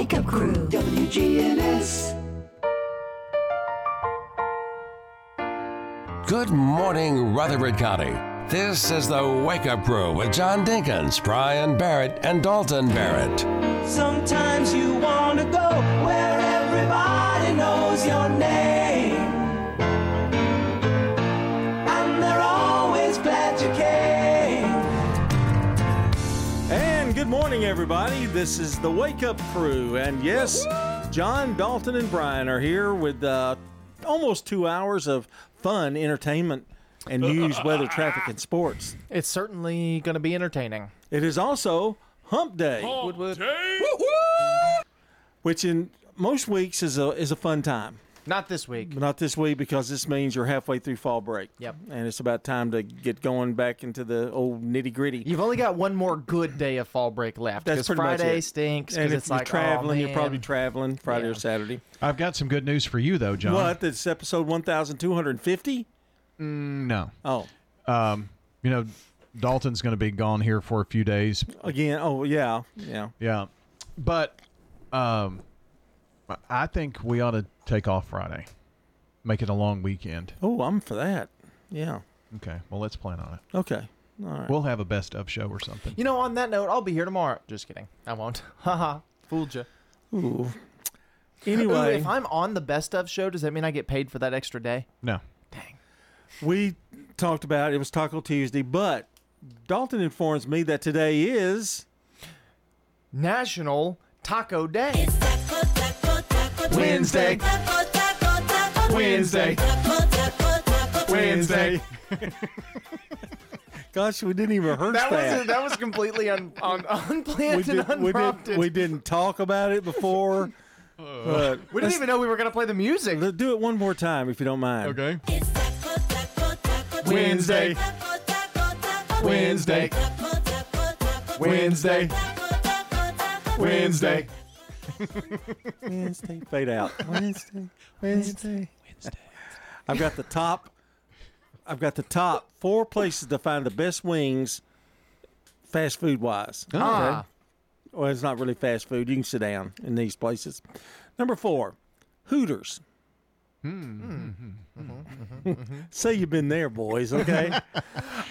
Wake Up Crew. WGNS. Good morning, Rutherford County. This is the Wake Up Crew with John Dinkins, Brian Barrett, and Dalton Barrett. Sometimes you want morning, everybody. This is the Wake Up Crew. And yes, John, Dalton, and Brian are here with uh, almost two hours of fun entertainment and news, weather, traffic, and sports. It's certainly going to be entertaining. It is also Hump Day, Wood, wood. which in most weeks is a is a fun time. Not this week. Not this week because this means you're halfway through fall break. Yep. And it's about time to get going back into the old nitty gritty. You've only got one more good day of fall break left. That's 'cause pretty much Friday it. stinks And because if it's you're like traveling, oh, you're probably traveling Friday or Saturday. I've got some good news for you, though, John. What? It's episode 1,250? No. Oh, You know, Dalton's going to be gone here for a few days. again. Oh, yeah. Yeah. Yeah. But um, I think we ought to take off Friday, make it a long weekend. Oh, I'm for that. Yeah. Okay. Well, let's plan on it. Okay. All right. We'll have a best of show or something. You know, on that note, I'll be here tomorrow. Just kidding. I won't. Haha. Fooled you. Ooh. Anyway, if I'm on the best of show, does that mean I get paid for that extra day? No. Dang. we talked about it was Taco Tuesday, but Dalton informs me that today is National Taco Day. Wednesday. Wednesday. Wednesday. Gosh, we didn't even rehearse That that. was that was completely un, un, unplanned we, and did, we, unprompted. did, we didn't talk about it before. but We didn't even know we were gonna play the music. let's do it one more time if you don't mind. Okay. Wednesday. Wednesday. Wednesday. Wednesday. Wednesday. Fade out. Wednesday. Wednesday. Wednesday. I've got the top. I've got the top four places to find the best wings, fast food wise. Ah. Well, it's not really fast food. You can sit down in these places. Number four, Hooters. Say you've been there, boys. Okay,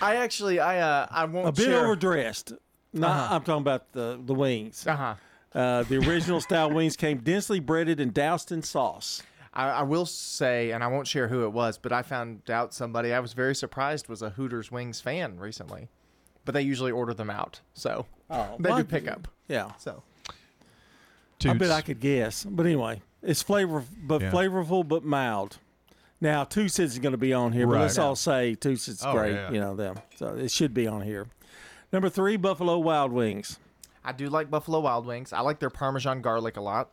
I actually I uh I won't a bit share. overdressed. Not, I'm talking about the the wings. uh-huh. Uh, the original style wings came densely breaded and doused in sauce. I, I will say, and I won't share who it was, but I found out somebody I was very surprised was a Hooters Wings fan recently. But they usually order them out, so Oh, they well, do pick up. Yeah, So I bet I could guess. But anyway, it's flavor, but Yeah. flavorful, but mild. Now, Toots isn't going to be on here, but let's all say Toots is Oh, great. yeah. You know them, so it should be on here. Number three, Buffalo Wild Wings, I do like Buffalo Wild Wings. I like their Parmesan garlic a lot.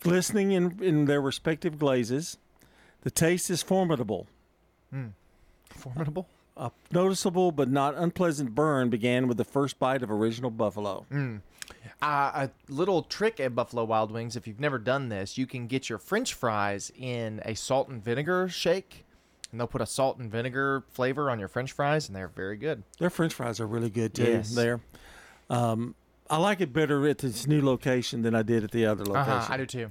glistening in in their respective glazes. The taste is formidable. Mm. Formidable. A noticeable but not unpleasant burn began with the first bite of original buffalo. Uh, a little trick at Buffalo Wild Wings, if you've never done this, you can get your French fries in a salt and vinegar shake, and they'll put a salt and vinegar flavor on your French fries, and they're very good. Their French fries are really good too. Yes. There, um, I like it better at this new location than I did at the other location. Uh-huh, I do too.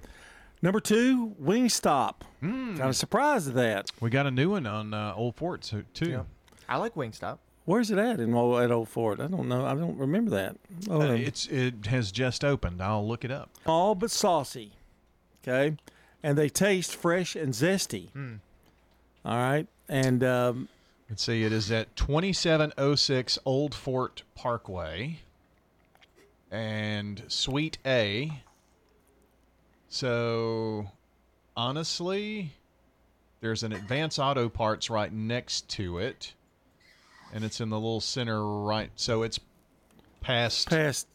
Number two, Wingstop. Kind of surprised at that. We got a new one on uh, Old Fort too. Yeah. I like Wingstop. Where's it at in Old, at Old Fort? I don't know. I don't remember that. Oh, Uh, it's it has just opened. I'll look it up. all but saucy. Okay, and they taste fresh and zesty. All right, and um, Let's see. It is at 2706 Old Fort Parkway and Suite A. So, honestly, there's an Advance Auto Parts right next to it, and it's in the little center right. So it's past past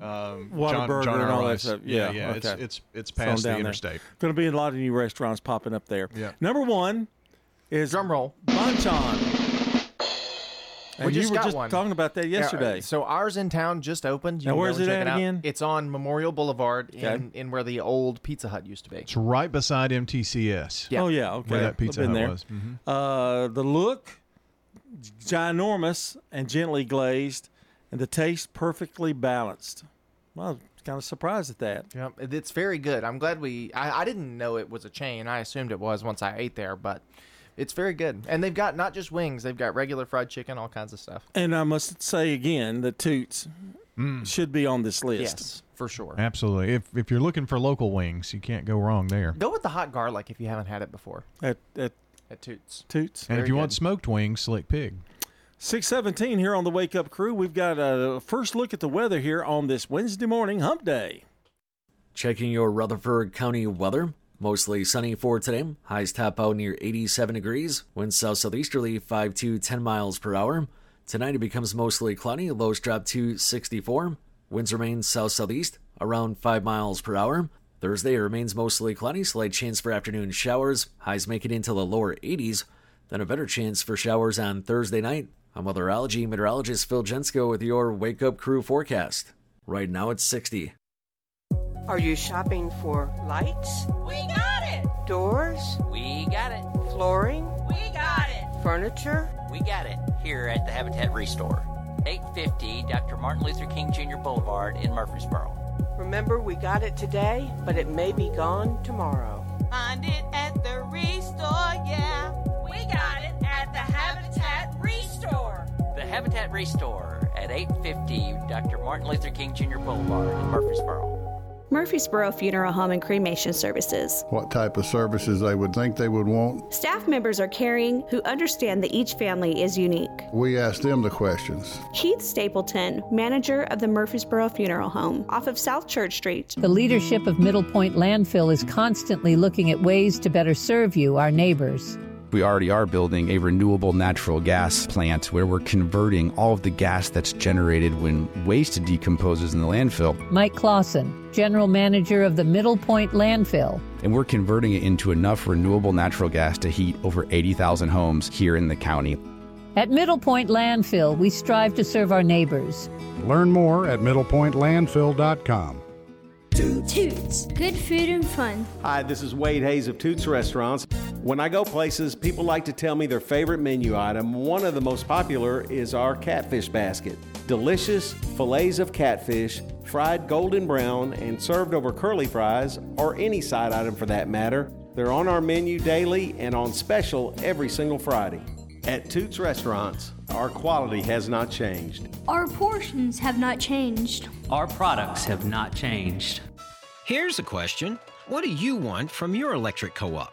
um, Whataburger John, John and R. all that stuff. Yeah, Yeah, yeah. It's okay. it's it's on past the down there. interstate. going to be a lot of new restaurants popping up there. Yeah. Number one is Drum roll. Bonchon. And We you just were got just one. talking about that yesterday. uh, so ours in town just opened. You Now, where's it check at out. again? It's on Memorial Boulevard in, Okay. in where the old Pizza Hut used to be. It's right beside MTCS. Yeah. Oh yeah, okay. Where that Pizza I've been Hut there. was. Mhm. Uh, the look, ginormous and gently glazed, and the taste perfectly balanced. Well, kind of surprised at that. Yep, it- it's very good. I'm glad we. I, I didn't know it was a chain. I assumed it was once I ate there, but it's very good. And they've got not just wings; they've got regular fried chicken, all kinds of stuff. And I must say again that Toots mm. should be on this list. Yes, for sure. Absolutely. If if you're looking for local wings, you can't go wrong there. Go with the hot garlic if you haven't had it before At, at at Toots. Toots. And if Very you want smoked wings, Slick Pig. 617 here on the Wake Up Crew. We've got a first look at the weather here on this Wednesday morning hump day. Checking your Rutherford County weather. Mostly sunny for today. Highs top out near 87 degrees. Winds south southeasterly 5 to 10 miles per hour. Tonight it becomes mostly cloudy. Lows drop to 64. Winds remain south southeast around 5 miles per hour. Thursday remains mostly cloudy. Slight chance for afternoon showers. Highs make it into the lower 80s. Then a better chance for showers on Thursday night. I'm weatherology meteorologist Phil Jensko with your Wake Up Crew forecast. Right now it's 60. Are you shopping for lights, We got it! doors, We got it! flooring, We got it! furniture? We got it here at the Habitat Restore. 850 Dr. Martin Luther King Jr. Boulevard in Murfreesboro. Remember, we got it today, but it may be gone tomorrow. Find it at the Restore, yeah. We got it at the Habitat Restore. The Habitat Restore at 850 Dr. Martin Luther King Jr. Boulevard in Murfreesboro. Murfreesboro Funeral Home and Cremation Services. what type of services they would think they would want. Staff members are caring who understand that each family is unique. We ask them the questions. Keith Stapleton, manager of the Murfreesboro Funeral Home off of South Church Street. The leadership of Middle Point Landfill is constantly looking at ways to better serve you, our neighbors. We already are building a renewable natural gas plant where we're converting all of the gas that's generated when waste decomposes in the landfill, Mike Clausen, general manager of the Middle Point Landfill. and we're converting it into enough renewable natural gas to heat over 80,000 homes here in the county. At Middle Point Landfill, we strive to serve our neighbors. Learn more at middlepointlandfill.com. Toots. Good food and fun. Hi, this is Wade Hayes of Toots Restaurants. When I go places, people like to tell me their favorite menu item. One of the most popular is our catfish basket. Delicious fillets of catfish, fried golden brown, and served over curly fries, or any side item for that matter. They're on our menu daily and on special every single Friday. At Toots Restaurants, our quality has not changed. Our portions have not changed. Our products have not changed. Here's a question What do you want from your electric co op?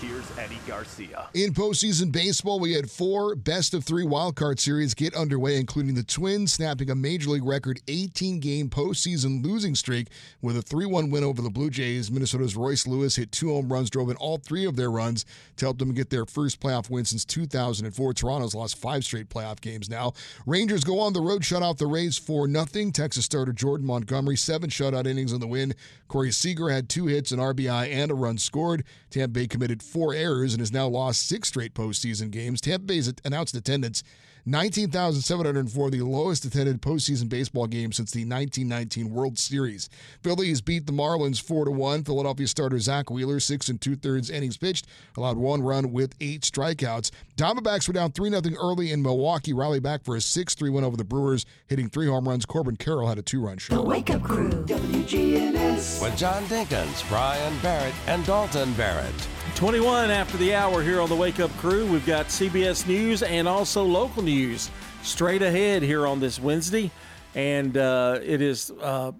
here's Eddie Garcia. In postseason baseball, we had four best of three wildcard series get underway, including the Twins snapping a major league record 18 game postseason losing streak with a 3 1 win over the Blue Jays. Minnesota's Royce Lewis hit two home runs, drove in all three of their runs to help them get their first playoff win since 2004. Toronto's lost five straight playoff games now. Rangers go on the road, shut out the Rays 4 0. Texas starter Jordan Montgomery, seven shutout innings in the win. Corey Seager had two hits, an RBI, and a run scored. Tampa Bay committed four errors and has now lost six straight postseason games. Tampa Bay's announced attendance 19,704, the lowest attended postseason baseball game since the 1919 World Series. Phillies beat the Marlins 4 to 1. Philadelphia starter Zack Wheeler, six and two thirds innings pitched, allowed one run with eight strikeouts. Diamondbacks were down 3 0 early in Milwaukee, rally back for a 6 3 win over the Brewers, hitting three home runs. Corbin Carroll had a two run shot. The Wake Up Crew, WGNS. With John Dinkins, Brian Barrett, and Dalton Barrett. 21 after the hour here on the Wake Up Crew. We've got CBS News and also local news straight ahead here on this Wednesday. And uh, it is uh,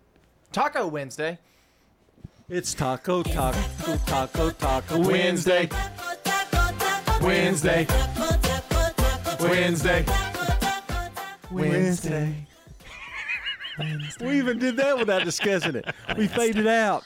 Taco Wednesday. It's Taco, Taco, Taco, Taco Wednesday. Wednesday. Wednesday. Wednesday. we even did that without discussing it. We faded out.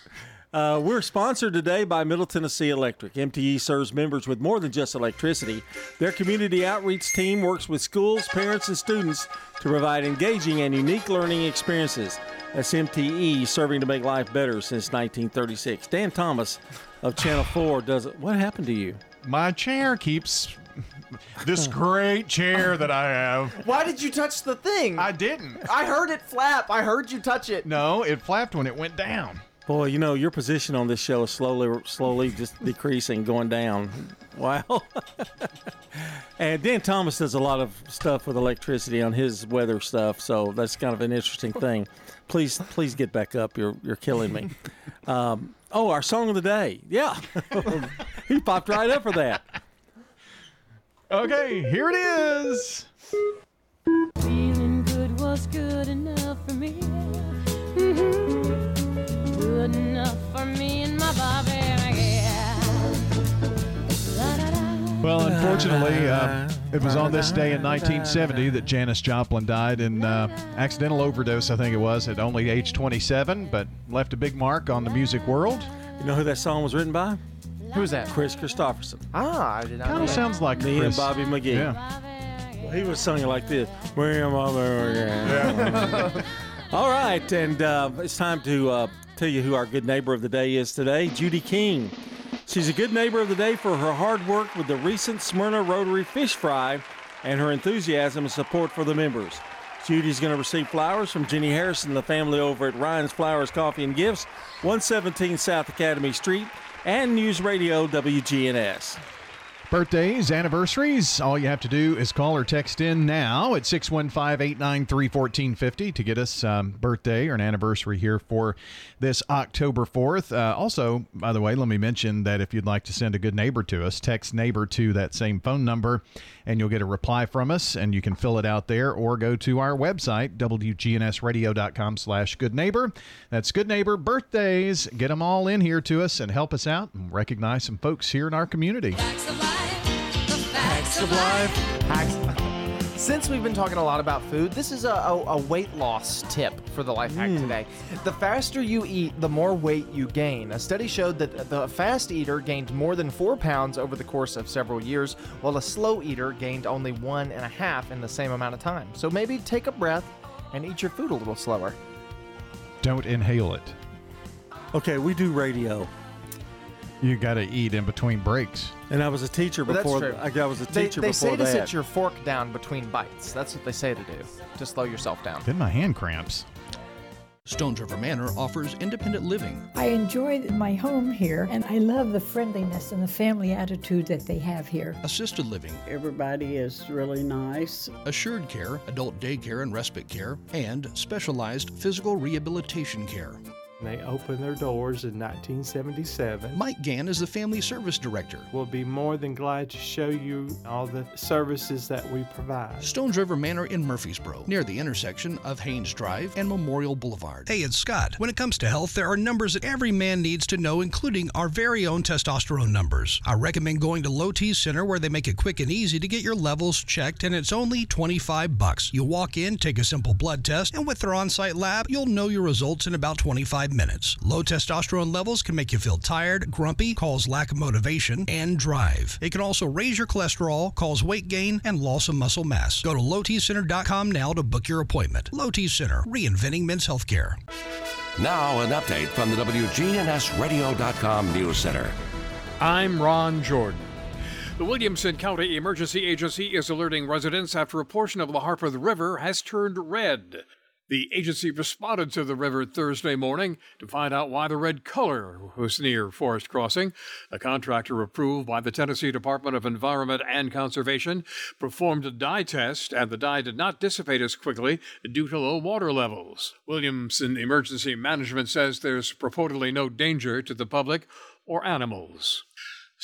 Uh, we're sponsored today by Middle Tennessee Electric. MTE serves members with more than just electricity. Their community outreach team works with schools, parents, and students to provide engaging and unique learning experiences. That's MTE serving to make life better since 1936. Dan Thomas of Channel 4 does it. What happened to you? My chair keeps this great chair that I have. Why did you touch the thing? I didn't. I heard it flap. I heard you touch it. No, it flapped when it went down. Boy, you know your position on this show is slowly, slowly just decreasing, going down. Wow. and Dan Thomas does a lot of stuff with electricity on his weather stuff, so that's kind of an interesting thing. Please, please get back up. You're you're killing me. Um, oh, our song of the day. Yeah, he popped right up for that. Okay, here it is. Feeling good was good enough for me. Mhm. Good enough for me and my Bobby. Yeah. Well, unfortunately, uh, it was on this day in 1970 that Janis Joplin died in uh, accidental overdose, I think it was, at only age 27, but left a big mark on the music world. You know who that song was written by? Who's that? Kris Kristofferson. Ah, I did not. Kind know of that. sounds like Me Chris. and Bobby McGee. Yeah. Well, he was singing like this. Me and Bobby McGee. All right, and uh, it's time to uh, tell you who our good neighbor of the day is today, Judy King. She's a good neighbor of the day for her hard work with the recent Smyrna Rotary Fish Fry and her enthusiasm and support for the members. Judy's going to receive flowers from Jenny Harrison the family over at Ryan's Flowers Coffee and Gifts, 117 South Academy Street, and News Radio WGNS. Birthdays, anniversaries, all you have to do is call or text in now at 615 893 1450 to get us um, birthday or an anniversary here for this October 4th. Uh, also, by the way, let me mention that if you'd like to send a good neighbor to us, text neighbor to that same phone number and you'll get a reply from us and you can fill it out there or go to our website, wgnsradio.com slash good neighbor. That's good neighbor birthdays. Get them all in here to us and help us out and recognize some folks here in our community. Hacks of life. Hacks. Since we've been talking a lot about food, this is a, a, a weight loss tip for the life hack hmm. today. The faster you eat, the more weight you gain. A study showed that the fast eater gained more than four pounds over the course of several years, while a slow eater gained only one and a half in the same amount of time. So maybe take a breath and eat your food a little slower. Don't inhale it. Okay, we do radio. You got to eat in between breaks. And I was a teacher But that's before. true. I, I was a They, teacher they before say to that. sit your fork down between bites. That's what they say to do, to slow yourself down. Then my hand cramps. Stones River Manor offers independent living. I enjoy my home here, and I love the friendliness and the family attitude that they have here. assisted living, Everybody is really nice. assured care, adult daycare and respite care, and specialized physical rehabilitation care. They opened their doors in 1977. Mike Gann is the Family Service Director. We'll be more than glad to show you all the services that we provide. Stones River Manor in Murfreesboro, near the intersection of Haynes Drive and Memorial Boulevard. Hey, it's Scott. When it comes to health, there are numbers that every man needs to know, including our very own testosterone numbers. I recommend going to Low T Center where they make it quick and easy to get your levels checked, and it's only 25 bucks. You walk in, take a simple blood test, and with their on-site lab, you'll know your results in about 25 minutes. Low testosterone levels can make you feel tired, grumpy, cause lack of motivation, and drive. It can also raise your cholesterol, cause weight gain, and loss of muscle mass. Go to lowtcenter.com now to book your appointment. Low T Center, reinventing men's healthcare. Now, an update from the WGNSradio.com News Center. I'm Ron Jordan. The Williamson County Emergency Agency is alerting residents after a portion of the Harpeth River has turned red. The agency responded to the river Thursday morning to find out why the red color was near Forest Crossing. A contractor approved by the Tennessee Department of Environment and Conservation performed a dye test, and the dye did not dissipate as quickly due to low water levels. Williamson Emergency Management says there's purportedly no danger to the public or animals.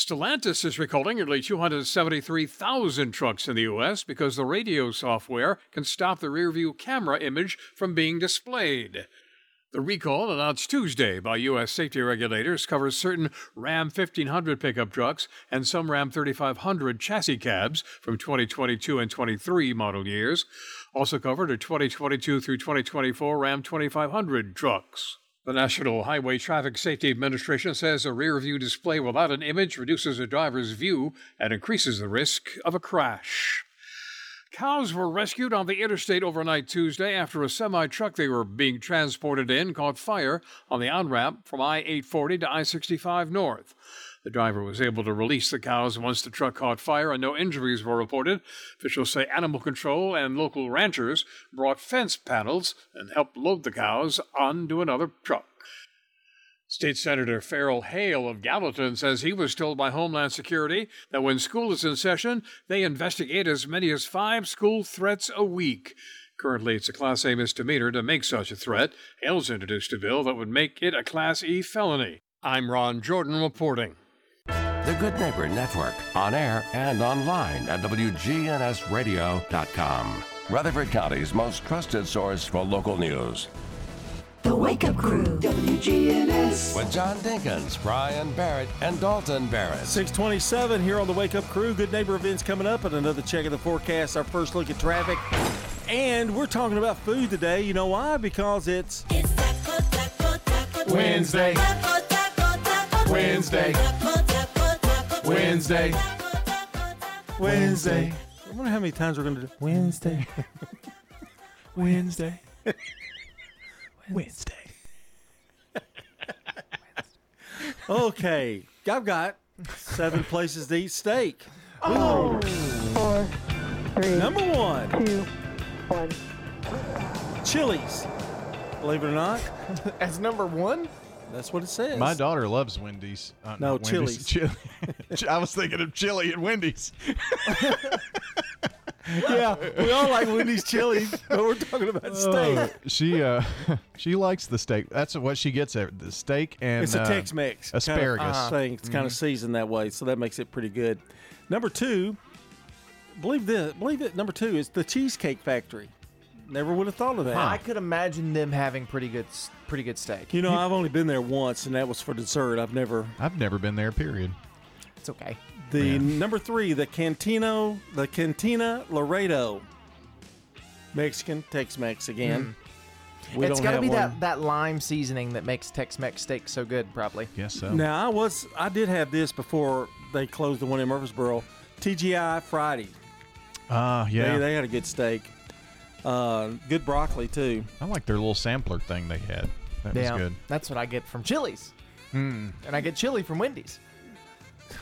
Stellantis is recalling nearly 273,000 trucks in the U.S. because the radio software can stop the rearview camera image from being displayed. The recall announced Tuesday by U.S. safety regulators covers certain Ram 1500 pickup trucks and some Ram 3500 chassis cabs from 2022 and 23 model years. Also covered are 2022 through 2024 Ram 2500 trucks. The National Highway Traffic Safety Administration says a rear view display without an image reduces a driver's view and increases the risk of a crash. Cows were rescued on the interstate overnight Tuesday after a semi truck they were being transported in caught fire on the on ramp from I 840 to I 65 North. The driver was able to release the cows once the truck caught fire and no injuries were reported. Officials say animal control and local ranchers brought fence panels and helped load the cows onto another truck. State Senator Ferrell Haile of Gallatin says he was told by Homeland Security that when school is in session, they investigate as many as five school threats a week. Currently, it's a Class A misdemeanor to make such a threat. Haile's introduced a bill that would make it a Class E felony. I'm Ron Jordan reporting. The Good Neighbor Network, on air and online at WGNSradio.com. Rutherford County's most trusted source for local news. The Wake Up Crew, WGNS. With John Dinkins, Brian Barrett, and Dalton Barrett. 627 here on the Wake Up Crew. Good neighbor events coming up and another check of the forecast, our first look at traffic. And we're talking about food today. You know why? Because it's Wednesday. Wednesday. Wednesday. Wednesday. Wednesday. I wonder how many times we're going to do Wednesday. Wednesday. Wednesday. okay, I've got seven places to eat steak. Oh. Four, three, Number one, two, one. Chili's. Believe it or not, As number one? That's what it says. My daughter loves Wendy's. Uh, No, Wendy's. Chili's. Chili. I was thinking of chili at Wendy's. yeah, we all like Wendy's chili, but we're talking about steak. she uh, she likes the steak. That's what she gets At, The steak and it's a uh, Tex-Mex asparagus. kind of thing. It's kind of seasoned that way, so that makes it pretty good. Number two, believe this, believe it. Number two is the Cheesecake Factory. Never would have thought of that. I could imagine them having pretty good, pretty good steak. You know, I've only been there once, and that was for dessert. I've never. I've never been there. Period. It's okay. The number three, the Cantino, the Cantina Laredo, Mexican Tex-Mex again. We it's don't got to have be one. that, that lime seasoning that makes Tex-Mex steak so good, probably. Yes, so. Now I was, I did have this before they closed the one in Murfreesboro. TGI Friday. Ah, yeah. They, they had a good steak. Uh, good broccoli too. I like their little sampler thing they had. That yeah, was good. that's what I get from Chili's, Hmm. and I get chili from Wendy's,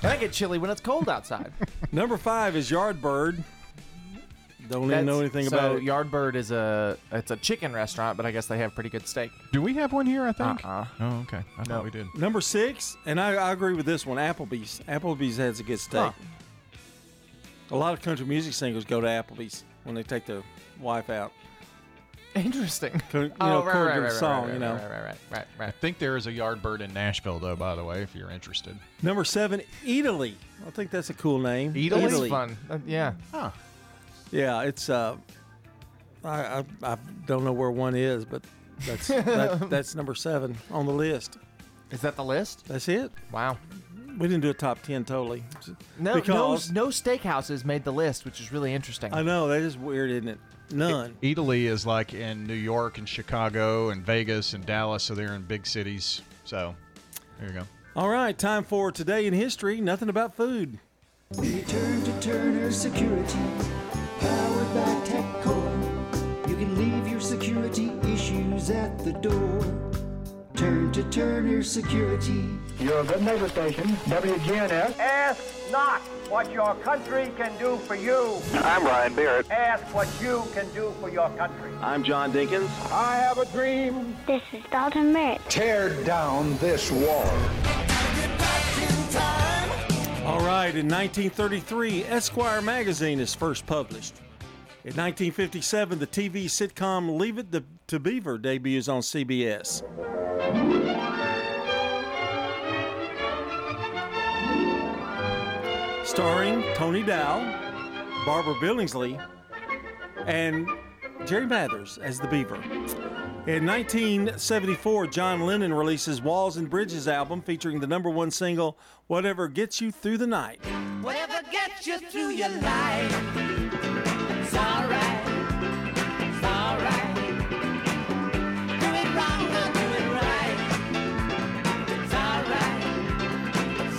and I get chili when it's cold outside. Number five is Yardbird. Don't even know anything so about it. Yardbird is a it's a chicken restaurant, but I guess they have pretty good steak. Do we have one here? I think. Uh-uh. Oh, okay. I No. thought we did. Number six, and I, I agree with this one. Applebee's. Applebee's has a good steak. Huh. A lot of country music singers go to Applebee's when they take their wife out. Interesting. Co- You Oh, know, right, according right, right, song, right, you know. right, right, right, right, I think there is a Yardbird in Nashville, though. By the way, if you're interested. Number seven, Eataly. I think that's a cool name. Eataly's fun. Uh, yeah. Huh. Yeah, it's. Uh, I, I I don't know where one is, but that's that, that's number seven on the list. Is that the list? That's it. Wow. We didn't do a top ten totally. No, because no, no steakhouses made the list, which is really interesting. I know that is weird, isn't it? None. Eataly is like in New York and Chicago and Vegas and Dallas, so they're in big cities. So there you go. All right, time for today in history. Nothing about food. We turn to Turner Security, powered by TechCore. You can leave your security issues at the door. Turn to Turner Security. Your good neighbor station, WGNS. Ask not what your country can do for you. I'm Ryan Barrett. Ask what you can do for your country. I'm John Dinkins. I have a dream. This is Dalton Merritt. Tear down this wall. All right, in 1933, Esquire magazine is first published. In 1957, the TV sitcom Leave It to- to Beaver debuts on CBS. Starring Tony Dow, Barbara Billingsley, and Jerry Mathers as the Beaver. In 1974, John Lennon releases Walls and Bridges album featuring the number one single, Whatever Gets You Through the Night. Whatever gets you through your life, it's alright.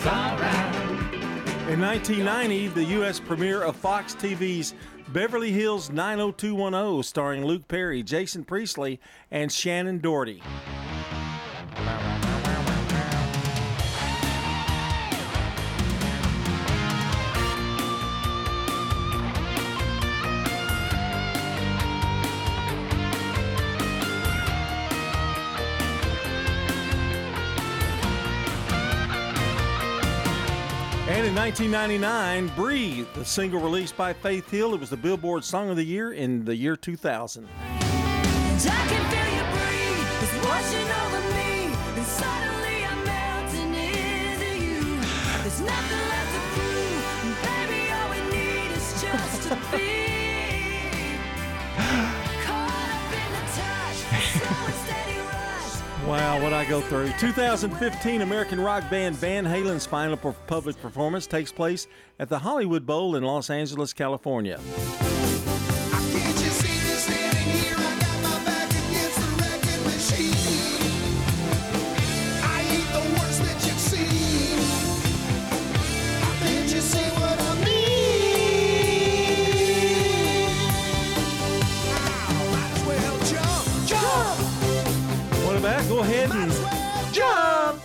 Alright. In 1990, the U.S. premiere of Fox TV's Beverly Hills 90210, starring Luke Perry, Jason Priestley, and Shannen Doherty. In 1999, Breathe, the single released by Faith Hill. It was the Billboard Song of the Year in the year 2000. Wow, what I go through. 2015 American rock band Van Halen's final public performance takes place at the Hollywood Bowl in Los Angeles, California. About? Go ahead and jump.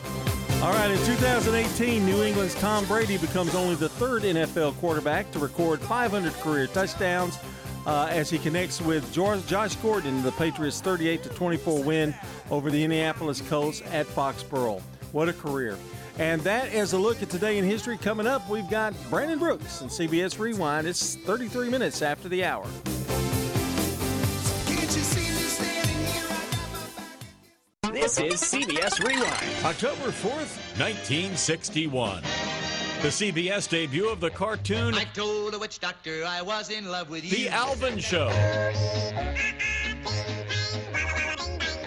All right, in 2018, New England's Tom Brady becomes only the third NFL quarterback to record 500 career touchdowns uh, as he connects with George, Josh Gordon in the Patriots' 38 24 win over the Indianapolis Colts at Foxborough. What a career! And that is a look at today in history. Coming up, we've got Brandon Brooks and CBS Rewind. It's 33 minutes after the hour. This is CBS Rewind. October 4th, 1961. The CBS debut of the cartoon I told a witch doctor I was in love with you. The Alvin Show.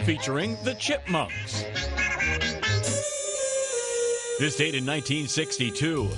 Featuring the Chipmunks. This date in 1962.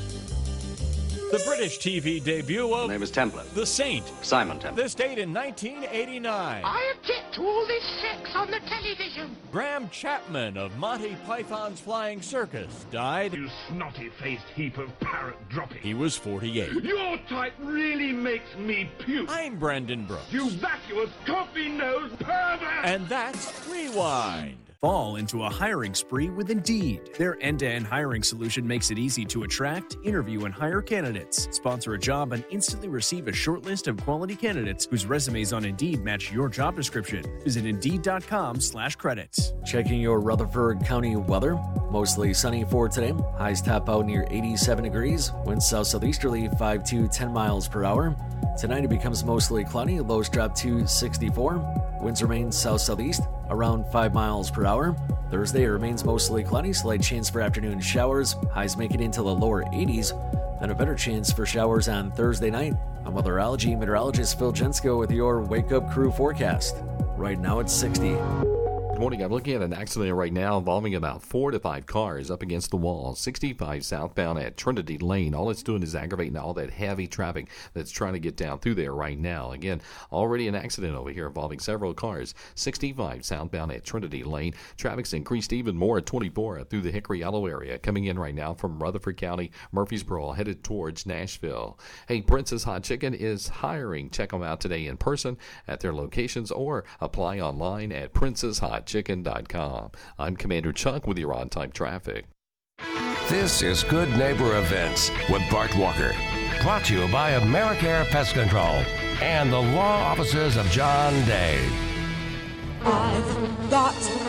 The British TV debut of name is Templar. The Saint. Simon Templar. This date in 1989. I object to all this sex on the television. Graham Chapman of Monty Python's Flying Circus died. You snotty faced heap of parrot dropping. He was 48. Your type really makes me puke. I'm Brandon Brooks. You vacuous, coffee nosed pervert! And that's Rewind. Fall into a hiring spree with Indeed. Their end to end hiring solution makes it easy to attract, interview, and hire candidates. Sponsor a job and instantly receive a short list of quality candidates whose resumes on Indeed match your job description. Visit Indeed.com slash credits. Checking your Rutherford County weather. Mostly sunny for today. Highs top out near 87 degrees. Winds south southeasterly 5 to 10 miles per hour. Tonight it becomes mostly cloudy. Lows drop to 64. Winds remain south southeast around 5 miles per hour. Thursday it remains mostly cloudy. Slight chance for afternoon showers. Highs make it into the lower 80s. Then a better chance for showers on Thursday night. I'm weatherology meteorologist Phil Jensko with your Wake Up Crew forecast. Right now it's 60. Morning. I'm looking at an accident right now involving about four to five cars up against the wall. 65 southbound at Trinity Lane. All it's doing is aggravating all that heavy traffic that's trying to get down through there right now. Again, already an accident over here involving several cars. 65 southbound at Trinity Lane. Traffic's increased even more at 24 through the Hickory Hollow area. Coming in right now from Rutherford County, Murfreesboro, headed towards Nashville. Hey, Princess Hot Chicken is hiring. Check them out today in person at their locations or apply online at princesshotchicken.com. I'm Commander Chuck with your on time traffic. This is Good Neighbor Events with Bart Walker. Brought to you by Americare Pest Control and the law offices of John Day. I've got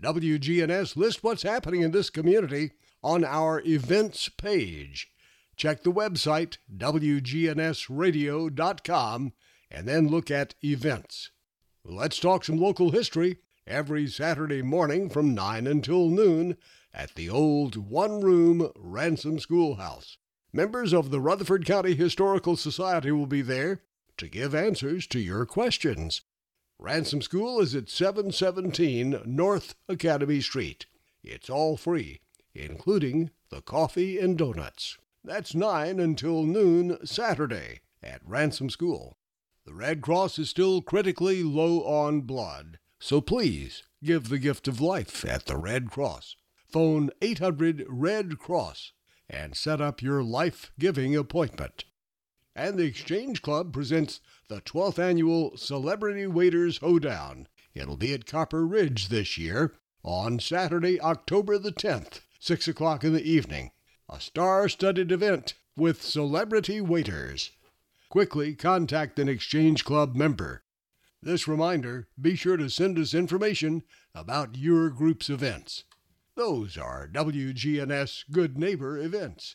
WGNS lists what's happening in this community on our events page. Check the website, WGNSradio.com, and then look at events. Let's talk some local history every Saturday morning from 9 until noon at the old one room Ransom Schoolhouse. Members of the Rutherford County Historical Society will be there to give answers to your questions. Ransom School is at 717 North Academy Street. It's all free, including the coffee and donuts. That's 9 until noon Saturday at Ransom School. The Red Cross is still critically low on blood, so please give the gift of life at the Red Cross. Phone 800 Red Cross and set up your life giving appointment. And the Exchange Club presents the 12th annual Celebrity Waiters Hoedown. It'll be at Copper Ridge this year on Saturday, October the 10th, 6 o'clock in the evening. A star studded event with celebrity waiters. Quickly contact an Exchange Club member. This reminder be sure to send us information about your group's events. Those are WGNS Good Neighbor events.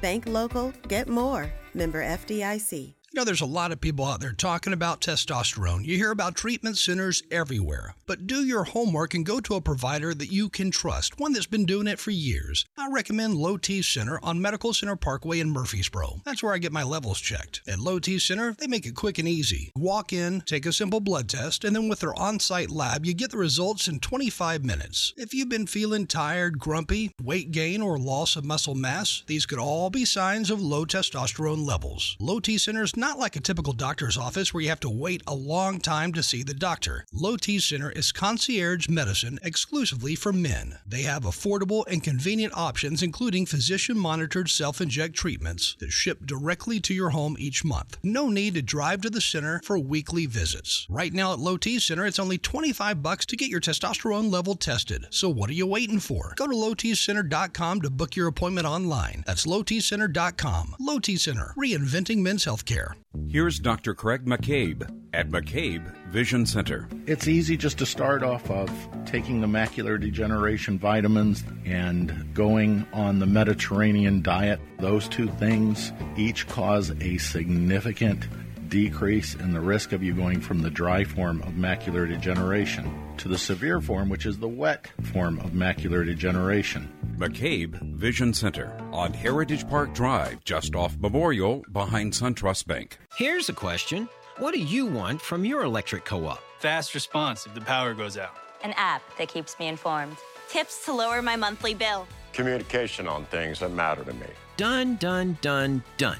Bank local, get more. Member FDIC. You know, there's a lot of people out there talking about testosterone. You hear about treatment centers everywhere. But do your homework and go to a provider that you can trust, one that's been doing it for years. I recommend Low T Center on Medical Center Parkway in Murfreesboro. That's where I get my levels checked. At Low T Center, they make it quick and easy. Walk in, take a simple blood test, and then with their on site lab, you get the results in 25 minutes. If you've been feeling tired, grumpy, weight gain, or loss of muscle mass, these could all be signs of low testosterone levels. Low T Center is not like a typical doctor's office where you have to wait a long time to see the doctor. Low T Center is concierge medicine exclusively for men. They have affordable and convenient options, including physician monitored self inject treatments that ship directly to your home each month. No need to drive to the center for weekly visits. Right now at Low T Center, it's only 25 bucks to get your testosterone level tested. So what are you waiting for? Go to lowtcenter.com to book your appointment online. That's lowtcenter.com. Low T Center, reinventing men's healthcare. Here's Dr. Craig McCabe at McCabe Vision Center. It's easy just to start off of taking the macular degeneration vitamins and going on the Mediterranean diet. Those two things each cause a significant decrease in the risk of you going from the dry form of macular degeneration to the severe form, which is the wet form of macular degeneration. McCabe Vision Center on Heritage Park Drive, just off Memorial, behind SunTrust Bank. Here's a question What do you want from your electric co op? Fast response if the power goes out. An app that keeps me informed. Tips to lower my monthly bill. Communication on things that matter to me. Done, done, done, done.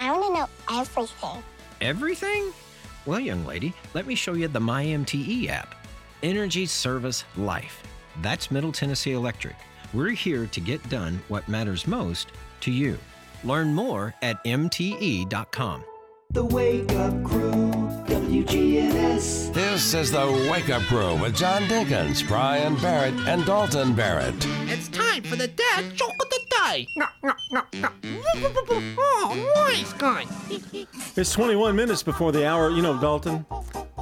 I want to know everything. Everything? Well, young lady, let me show you the MyMTE app Energy Service Life. That's Middle Tennessee Electric. We're here to get done what matters most to you. Learn more at MTE.com. The Wake Up Crew, WGNS. This is the Wake Up Crew with John Dinkins, Brian Barrett, and Dalton Barrett. It's time for the dad joke of the day. No, no, no, no. Oh, nice guy. It's 21 minutes before the hour. You know, Dalton,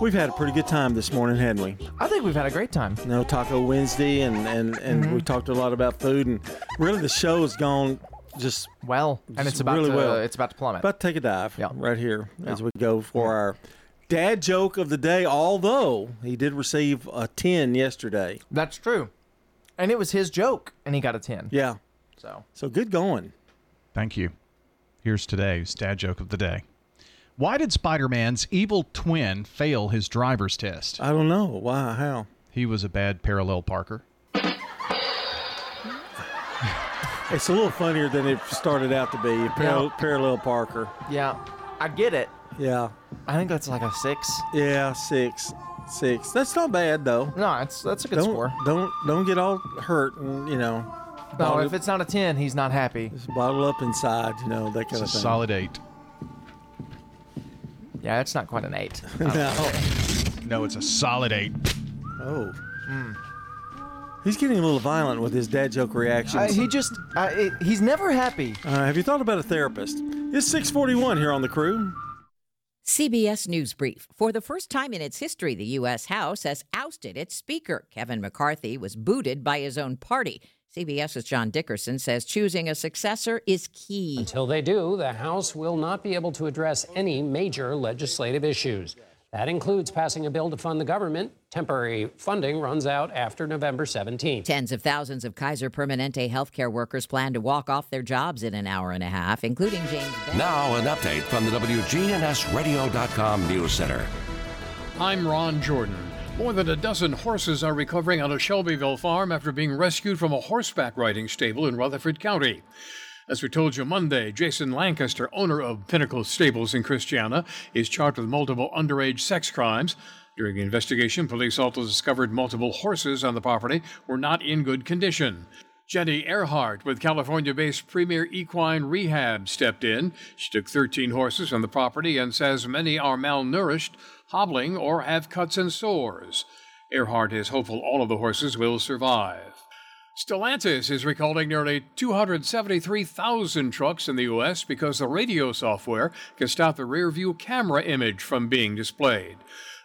we've had a pretty good time this morning, hadn't we? I think we've had a great time. You know, Taco Wednesday, and, and, and Mhm. we talked a lot about food, and really the show has gone just well, and it's about really to- well. it's about to plummet. About to take a dive yeah. right here as we go for our dad joke of the day. Although he did receive a 10 yesterday. That's true, and it was his joke, and he got a ten. Yeah. So So good going. Thank you. Here's today's dad joke of the day. Why did Spider Man's evil twin fail his driver's test? I don't know. Why? How? He was a bad parallel parker. It's a little funnier than it started out to be. Parallel, parallel Parker. Yeah, I get it. Yeah. I think that's like a six. Yeah, six. Six. That's not bad though. No, it's that's a good don't, score. Don't don't get all hurt and you know No, if it's not a 10, he's not happy. It's bottled up inside, you know, that It's kind a of thing. solid eight. Yeah, it's not quite an 8. no. No, it's a solid eight. Oh. He's getting a little violent with his dad joke reactions. Uh, he just, uh, it, he's never happy. Uh, have you thought about a therapist? It's 641 here on the crew. CBS News Brief. For the first time in its history, the U.S. House has ousted its Speaker. Kevin McCarthy was booted by his own party. CBS's John Dickerson says choosing a successor is key. Until they do, the House will not be able to address any major legislative issues. That includes passing a bill to fund the government. Temporary funding runs out after November 17th. Tens of thousands of Kaiser Permanente healthcare workers plan to walk off their jobs in an hour and a half, including James Bennett. Now, an update from the WGNSradio.com News Center. I'm Ron Jordan. More than a dozen horses are recovering on a Shelbyville farm after being rescued from a horseback riding stable in Rutherford County. As we told you Monday, Jason Lancaster, owner of Pinnacle Stables in Christiana, is charged with multiple underage sex crimes. During the investigation, police also discovered multiple horses on the property were not in good condition. Jenny Earhart with California based Premier Equine Rehab stepped in. She took 13 horses from the property and says many are malnourished, hobbling, or have cuts and sores. Earhart is hopeful all of the horses will survive. Stellantis is recalling nearly 273,000 trucks in the U.S. because the radio software can stop the rear view camera image from being displayed.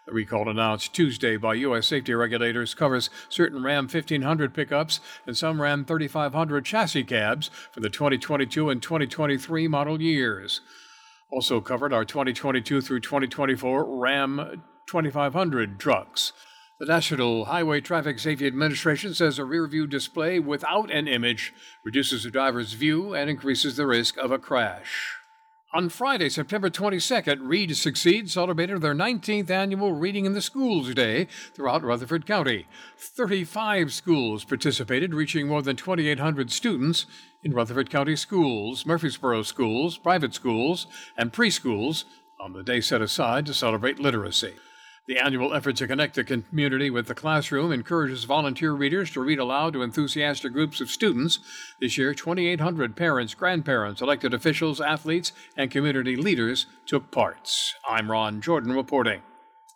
The recall announced Tuesday by U.S. safety regulators covers certain Ram 1500 pickups and some Ram 3500 chassis cabs for the 2022 and 2023 model years. Also covered are 2022 through 2024 Ram 2500 trucks. The National Highway Traffic Safety Administration says a rear view display without an image reduces the driver's view and increases the risk of a crash. On Friday, September 22nd, Read Succeed celebrated their 19th annual Reading in the Schools Day throughout Rutherford County. 35 schools participated, reaching more than 2,800 students in Rutherford County schools, Murfreesboro schools, private schools, and preschools on the day set aside to celebrate literacy. The annual effort to connect the community with the classroom encourages volunteer readers to read aloud to enthusiastic groups of students. This year, 2,800 parents, grandparents, elected officials, athletes, and community leaders took parts. I'm Ron Jordan reporting.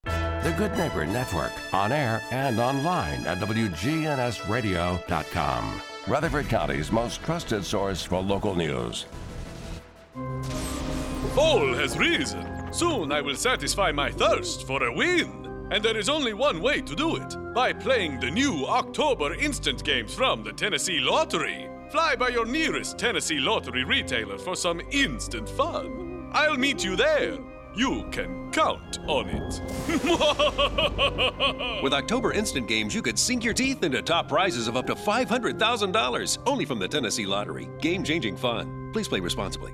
The Good Neighbor Network, on air and online at WGNSradio.com. Rutherford County's most trusted source for local news. Fall has risen. Soon I will satisfy my thirst for a win. And there is only one way to do it by playing the new October instant games from the Tennessee Lottery. Fly by your nearest Tennessee Lottery retailer for some instant fun. I'll meet you there. You can count on it. With October Instant Games, you could sink your teeth into top prizes of up to $500,000 only from the Tennessee Lottery. Game changing fun. Please play responsibly.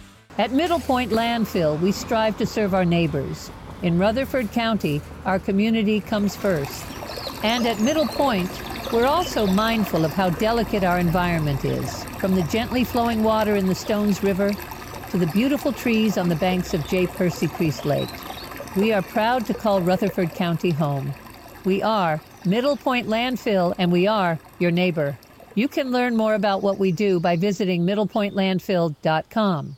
At Middle Point Landfill, we strive to serve our neighbors. In Rutherford County, our community comes first. And at Middle Point, we're also mindful of how delicate our environment is, from the gently flowing water in the Stones River to the beautiful trees on the banks of J. Percy Priest Lake. We are proud to call Rutherford County home. We are Middle Point Landfill, and we are your neighbor. You can learn more about what we do by visiting middlepointlandfill.com.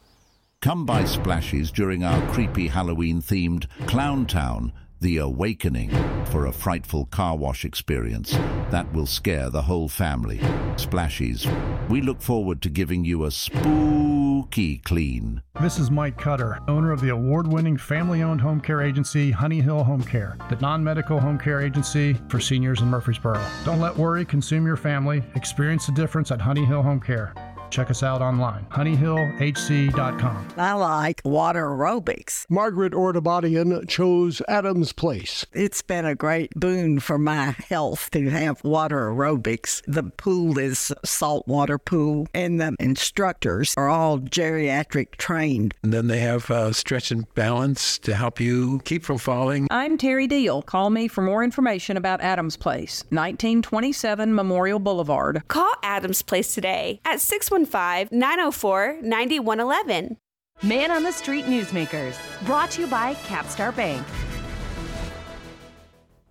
Come by Splashies during our creepy Halloween themed Clown Town, The Awakening, for a frightful car wash experience that will scare the whole family. Splashies. We look forward to giving you a spooky clean. This is Mike Cutter, owner of the award winning family owned home care agency Honey Hill Home Care, the non medical home care agency for seniors in Murfreesboro. Don't let worry consume your family. Experience the difference at Honey Hill Home Care. Check us out online, honeyhillhc.com. I like water aerobics. Margaret Ordabadian chose Adams Place. It's been a great boon for my health to have water aerobics. The pool is saltwater pool, and the instructors are all geriatric trained. And then they have uh, stretch and balance to help you keep from falling. I'm Terry Deal. Call me for more information about Adams Place, 1927 Memorial Boulevard. Call Adams Place today at 615 904 9111. Man on the Street Newsmakers, brought to you by Capstar Bank.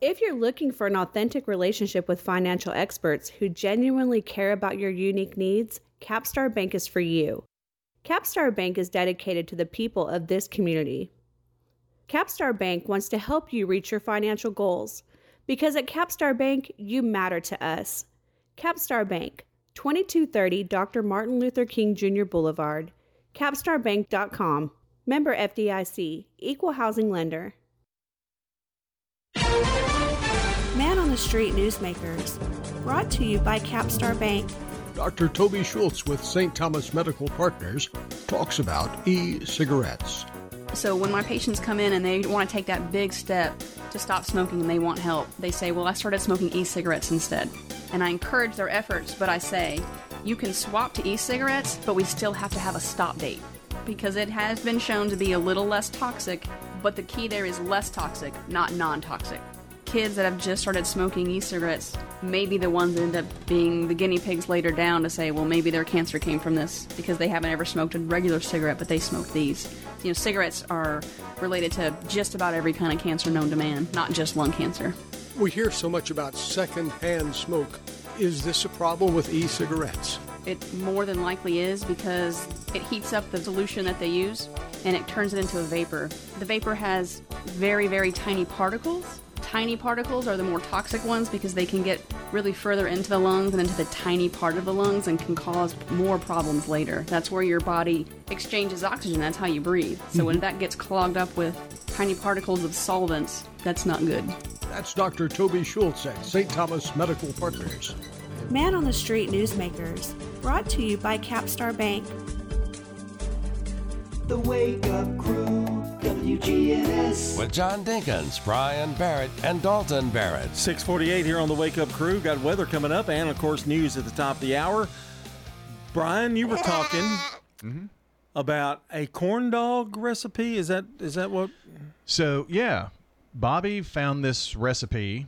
If you're looking for an authentic relationship with financial experts who genuinely care about your unique needs, Capstar Bank is for you. Capstar Bank is dedicated to the people of this community. Capstar Bank wants to help you reach your financial goals because at Capstar Bank, you matter to us. Capstar Bank, 2230 Dr. Martin Luther King Jr. Boulevard, capstarbank.com. Member FDIC, Equal Housing Lender. Man on the Street Newsmakers, brought to you by Capstar Bank. Dr. Toby Schultz with St. Thomas Medical Partners talks about e cigarettes. So when my patients come in and they want to take that big step to stop smoking and they want help, they say, Well, I started smoking e cigarettes instead. And I encourage their efforts, but I say, You can swap to e cigarettes, but we still have to have a stop date because it has been shown to be a little less toxic, but the key there is less toxic, not non toxic. Kids that have just started smoking e cigarettes may be the ones that end up being the guinea pigs later down to say, well, maybe their cancer came from this because they haven't ever smoked a regular cigarette, but they smoked these. You know, cigarettes are related to just about every kind of cancer known to man, not just lung cancer. We hear so much about secondhand smoke. Is this a problem with e cigarettes? It more than likely is because it heats up the solution that they use and it turns it into a vapor. The vapor has very, very tiny particles. Tiny particles are the more toxic ones because they can get really further into the lungs and into the tiny part of the lungs and can cause more problems later. That's where your body exchanges oxygen. That's how you breathe. So when mm-hmm. that gets clogged up with tiny particles of solvents, that's not good. That's Dr. Toby Schultz at St. Thomas Medical Partners. Man on the Street Newsmakers, brought to you by Capstar Bank. The Wake Up Crew, WGNS. With John Dinkins, Brian Barrett, and Dalton Barrett. 648 here on the Wake Up Crew. Got weather coming up and, of course, news at the top of the hour. Brian, you were talking Mm-hmm. about a corn dog recipe. Is that is that what? So yeah, Bobby found this recipe,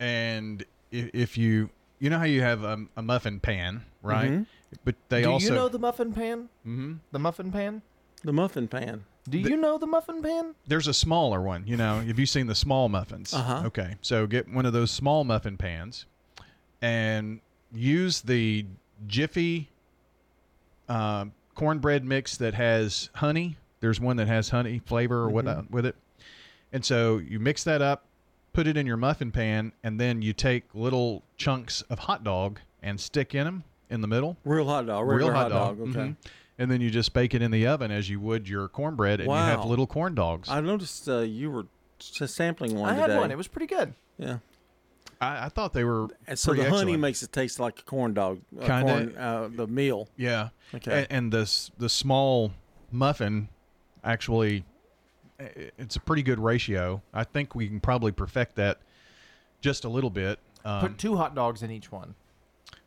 and if, if you you know how you have a, a muffin pan, right? Mhm. But they Do also you know the muffin pan? Mm-hmm. The muffin pan? The muffin pan. Do you know the muffin pan? there's a smaller one. You know, have you seen the small muffins? Uh-huh. Okay, so get one of those small muffin pans, and use the Jiffy uh, cornbread mix that has honey. There's one that has honey flavor or what Mhm. with it, and so you mix that up, put it in your muffin pan, and then you take little chunks of hot dog and stick in them in the middle. Real hot dog, Real hot dog, okay. mhm. And then you just bake it in the oven as you would your cornbread, and you have little corn dogs. I noticed uh, you were s- sampling one I had today. one. It was pretty good. Yeah. I, I thought they were And so the pretty honey excellent. makes it taste like a corn dog. Uh, Kinda. corn, uh, the meal. Yeah. Okay. A- And, the the small muffin actually i- it's a pretty good ratio. I think we can probably perfect that just a little bit. Um, Put two hot dogs in each one.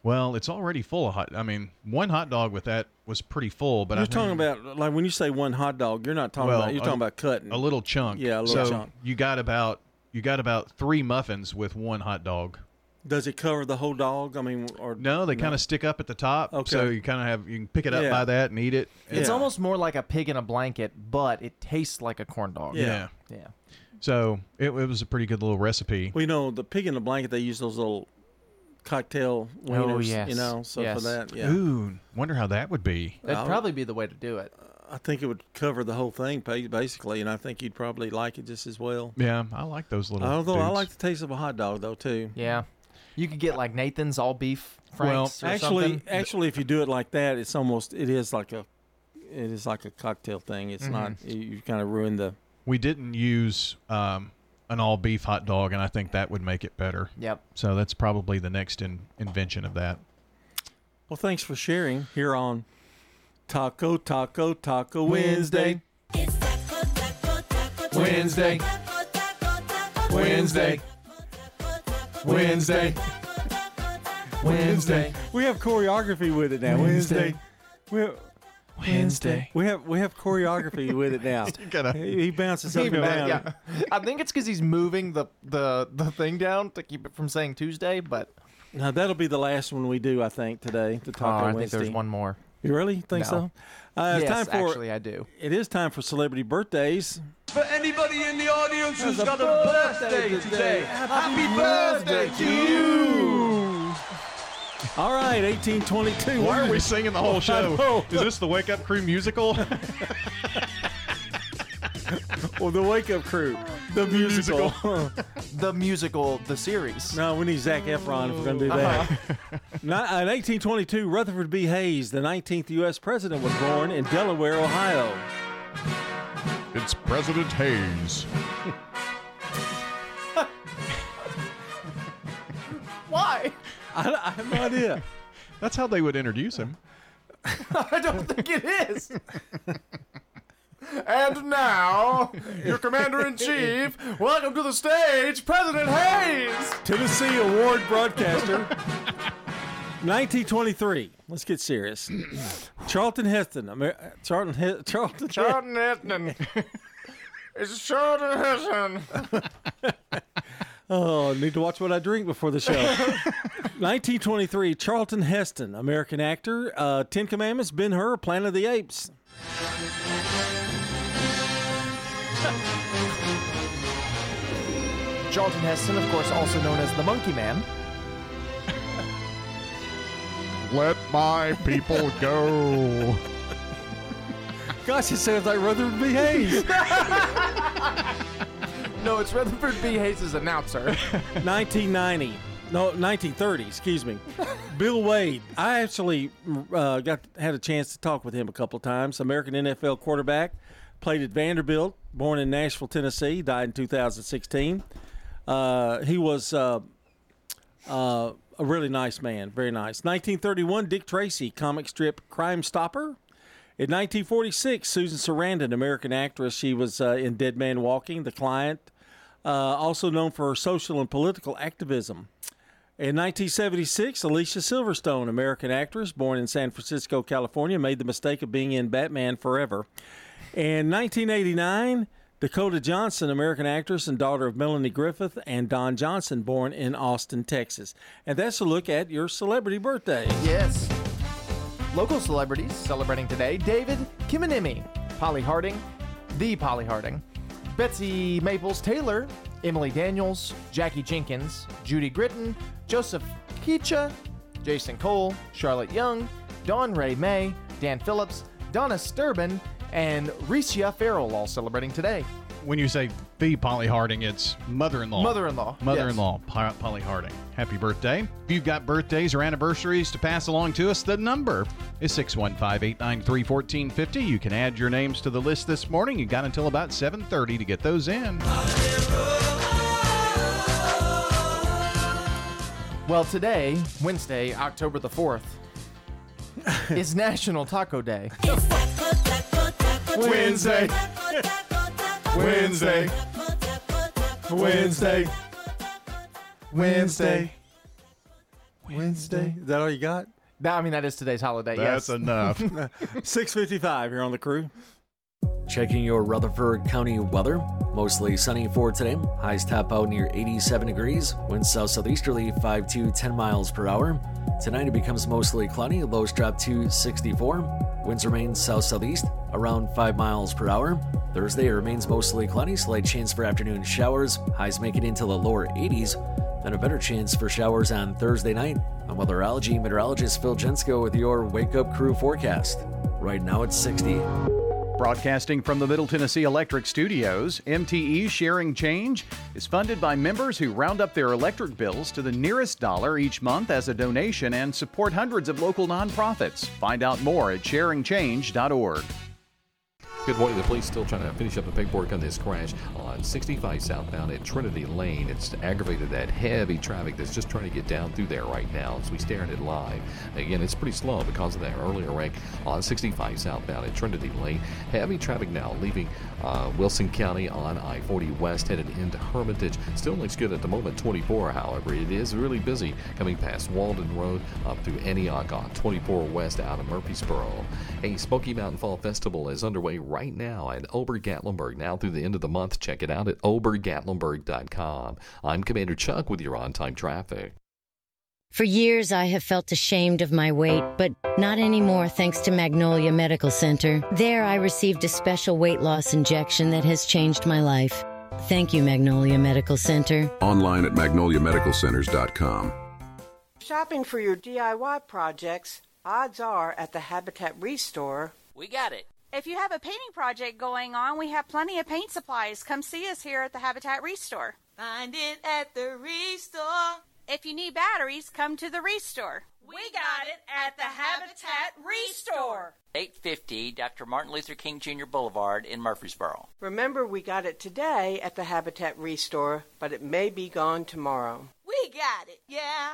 Well, it's already full of hot. I mean, one hot dog with that was pretty full, but you're I think, talking about like when you say one hot dog, you're not talking well, about you're a- talking about cutting a little chunk. Yeah, a little so chunk. You got about you got about three muffins with one hot dog. Does it cover the whole dog? I mean, or No, they kind of stick up at the top, so you kind of have you can pick it up Yeah. by that and eat it. It's And- almost more like a pig in a blanket, but it tastes like a corn dog. Yeah. Yeah. So it, it was a pretty good little recipe. Well, you know, the pig in the blanket, they use those little cocktail wieners. Oh, yes. You know, so Yes. for that, yeah. Ooh, wonder how that would be. That'd I'll- probably be the way to do it. I think it would cover the whole thing basically, and I think you'd probably like it just as well. Yeah, I like those little. Although I like the taste of a hot dog though too. Yeah. You could get like Nathan's all beef Well, franks or actually, something. actually, if you do it like that, it's almost it is like a it is like a cocktail thing. It's not Mm-hmm. you, you kind of ruin the. We didn't use um, an all beef hot dog, and I think that would make it better. Yep. So that's probably the next in, invention of that. Well, thanks for sharing here on Taco Taco Taco Wednesday. Wednesday. Wednesday. Wednesday. Wednesday. We have choreography with it now. Wednesday. We Wednesday. We have we have choreography with it now. he, he bounces up and down. yeah. I think it's because he's moving the, the the thing down to keep it from saying Tuesday, but Now that'll be the last one we do, I think, today. The Oh, Taco I think Wednesday. there's one more. You really think No. so? Uh, it's Yes, time for, actually, I do. It is time for celebrity birthdays. For anybody in the audience who's Has a got a birthday birthday today, today. happy birthday to you! All right, 1822. Why are we singing the whole show? Is this the Wake Up Crew musical? Well, the Wake Up Crew, the musical. the musical, the series. no, we need Zac Efron if we're going to do that. Uh-huh. Ni- in uh, 1822, Rutherford B. Hayes, the 19th U.S. president, was born in Delaware, Ohio. it's President Hayes. Why? I, I have no idea. That's how they would introduce him. I don't think it is. and now, your commander in chief, welcome to the stage, President Hayes. Tennessee award broadcaster. 1923. Let's get serious. Charlton Heston. Amer- uh, Charlton. He- Charlton. Charlton Heston. It's Charlton Heston. Oh, need to watch what I drink before the show. 1923. Charlton Heston, American actor. Uh, Ten Commandments. Ben Hur. Planet of the Apes. Charlton Heston, of course, also known as the Monkey Man. Let my people go. Gosh, it sounds like Rutherford B. Hayes. No, it's Rutherford B. Hayes' announcer. 1990. No, 1930. Excuse me. Bill Wade. I actually uh, got had a chance to talk with him a couple of times. American NFL quarterback, played at Vanderbilt. Born in Nashville, Tennessee. Died in 2016. Uh, he was uh, uh, a really nice man. Very nice. 1931. Dick Tracy, comic strip Crime Stopper. In 1946, Susan Sarandon, American actress, she was uh, in Dead Man Walking, The Client, uh, also known for her social and political activism. In 1976, Alicia Silverstone, American actress, born in San Francisco, California, made the mistake of being in Batman Forever. In 1989, Dakota Johnson, American actress and daughter of Melanie Griffith and Don Johnson, born in Austin, Texas. And that's a look at your celebrity birthday. Yes. Local celebrities celebrating today David Kiminimi, Polly Harding, the Polly Harding, Betsy Maples Taylor, Emily Daniels, Jackie Jenkins, Judy Gritton, Joseph Kecha, Jason Cole, Charlotte Young, Dawn Ray May, Dan Phillips, Donna Sturbin, and Ricia Farrell all celebrating today. When you say the Polly Harding, it's mother-in-law. Mother-in-law, Mother-in-law, Po- Polly Harding. Happy birthday. If you've got birthdays or anniversaries to pass along to us, the number is 615-893-1450. You can add your names to the list this morning. You got until about 7.30 to get those in. Well, today, Wednesday, October the 4th, is National Taco Day. Wednesday. Wednesday. Wednesday. Wednesday. Wednesday. Is that all you got? That, I mean, that is today's holiday. That's yes. enough. 655 here on the crew. Checking your Rutherford County weather. Mostly sunny for today. Highs top out near 87 degrees. Winds south southeasterly 5 to 10 miles per hour. Tonight it becomes mostly cloudy. Lows drop to 64. Winds remain south southeast around 5 miles per hour. Thursday remains mostly cloudy. Slight chance for afternoon showers. Highs make it into the lower 80s. Then a better chance for showers on Thursday night. I'm weatherology meteorologist Phil Jensko with your Wake Up Crew forecast. Right now it's 60. Broadcasting from the Middle Tennessee Electric Studios, MTE Sharing Change is funded by members who round up their electric bills to the nearest dollar each month as a donation and support hundreds of local nonprofits. Find out more at sharingchange.org. Good morning. The police still trying to finish up the paperwork on this crash on 65 southbound at Trinity Lane. It's aggravated that heavy traffic that's just trying to get down through there right now as we stare at it live. Again, it's pretty slow because of that earlier wreck on 65 southbound at Trinity Lane. Heavy traffic now leaving uh, Wilson County on I 40 West headed into Hermitage. Still looks good at the moment, 24, however. It is really busy coming past Waldron Road up through Antioch on 24 West out of Murfreesboro. A Smoky Mountain Fall Festival is underway right now at Ober-Gatlinburg. Now through the end of the month, check it out at obergatlinburg.com. I'm Commander Chuck with your on-time traffic. For years, I have felt ashamed of my weight, but not anymore thanks to Magnolia Medical Center. There, I received a special weight loss injection that has changed my life. Thank you, Magnolia Medical Center. Online at magnoliamedicalcenters.com. Shopping for your DIY projects, odds are at the Habitat Restore. We got it. If you have a painting project going on, we have plenty of paint supplies. Come see us here at the Habitat Restore. Find it at the Restore. If you need batteries, come to the Restore. We got it at the Habitat Restore. 850 Dr. Martin Luther King Jr. Boulevard in Murfreesboro. Remember, we got it today at the Habitat Restore, but it may be gone tomorrow. We got it, yeah.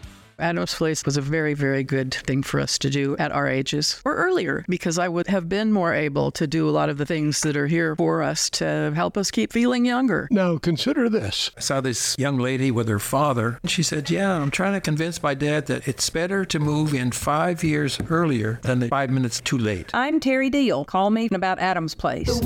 Adams Place was a very, very good thing for us to do at our ages or earlier because I would have been more able to do a lot of the things that are here for us to help us keep feeling younger. Now, consider this. I saw this young lady with her father, and she said, Yeah, I'm trying to convince my dad that it's better to move in five years earlier than the five minutes too late. I'm Terry Deal. Call me about Adams Place.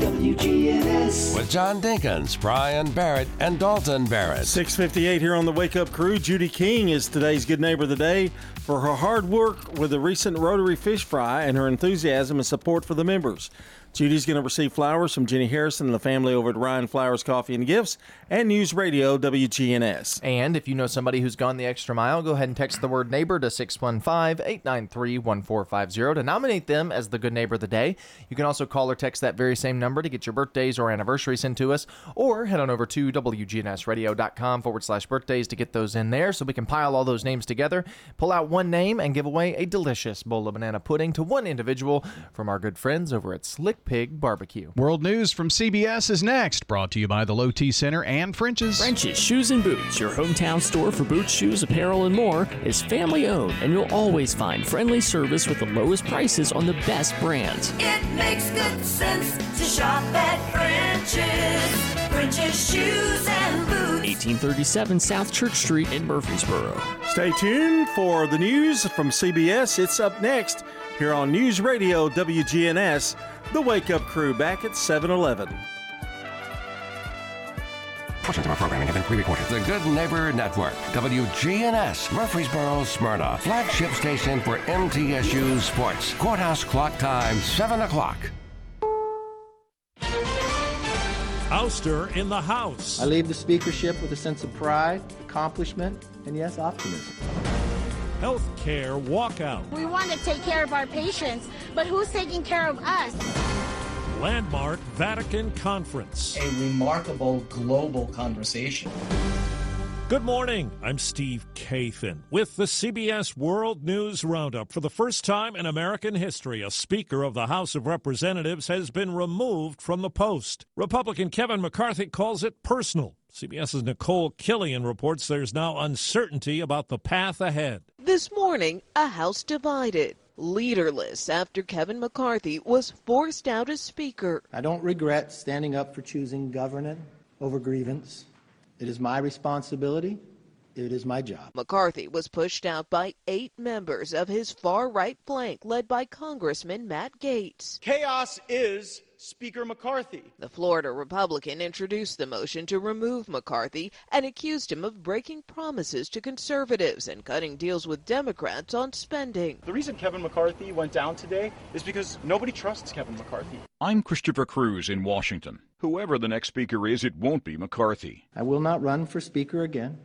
The Wake Up Crew, WGNS. With John Dinkins, Brian Barrett, and Dalton Barrett. 658 here on the Wake Up Crew. Judy King is today's Good Neighbor of the Day for her hard work with the recent Rotary Fish Fry and her enthusiasm and support for the members. Judy's going to receive flowers from Jenny Harrison and the family over at Ryan Flowers Coffee and Gifts and News Radio WGNS. And if you know somebody who's gone the extra mile, go ahead and text the word neighbor to 615 893 1450 to nominate them as the good neighbor of the day. You can also call or text that very same number to get your birthdays or anniversaries sent to us, or head on over to WGNSradio.com forward slash birthdays to get those in there so we can pile all those names together, pull out one name, and give away a delicious bowl of banana pudding to one individual from our good friends over at Slick Pig Barbecue. World News from CBS is next, brought to you by the Low T Center and French's. French's Shoes and Boots, your hometown store for boots, shoes, apparel, and more, is family owned, and you'll always find friendly service with the lowest prices on the best brands. It makes good sense to shop at French's. French's Shoes and Boots. 1837 South Church Street in Murfreesboro. Stay tuned for the news from CBS. It's up next here on News Radio WGNS, the Wake Up Crew back at 7 Eleven. Portions of our programming have been pre-recorded. The Good Neighbor Network, WGNS, Murfreesboro, Smyrna, flagship station for MTSU Sports. Courthouse clock time, 7 o'clock. Ouster in the house. I leave the speakership with a sense of pride, accomplishment, and yes, optimism. Healthcare walkout. We want to take care of our patients, but who's taking care of us? Landmark Vatican Conference. A remarkable global conversation. Good morning. I'm Steve Kathan with the CBS World News Roundup. For the first time in American history, a Speaker of the House of Representatives has been removed from the post. Republican Kevin McCarthy calls it personal. CBS's Nicole Killion reports there's now uncertainty about the path ahead. This morning, a House divided. leaderless after Kevin McCarthy was forced out as Speaker. I don't regret standing up for choosing governance over grievance. It is my responsibility. It is my job. McCarthy was pushed out by eight members of his far right flank, led by Congressman Matt Gaetz. Chaos is Speaker McCarthy. The Florida Republican introduced the motion to remove McCarthy and accused him of breaking promises to conservatives and cutting deals with Democrats on spending. The reason Kevin McCarthy went down today is because nobody trusts Kevin McCarthy. I'm Christopher Cruise in Washington. Whoever the next speaker is, it won't be McCarthy. I will not run for Speaker again.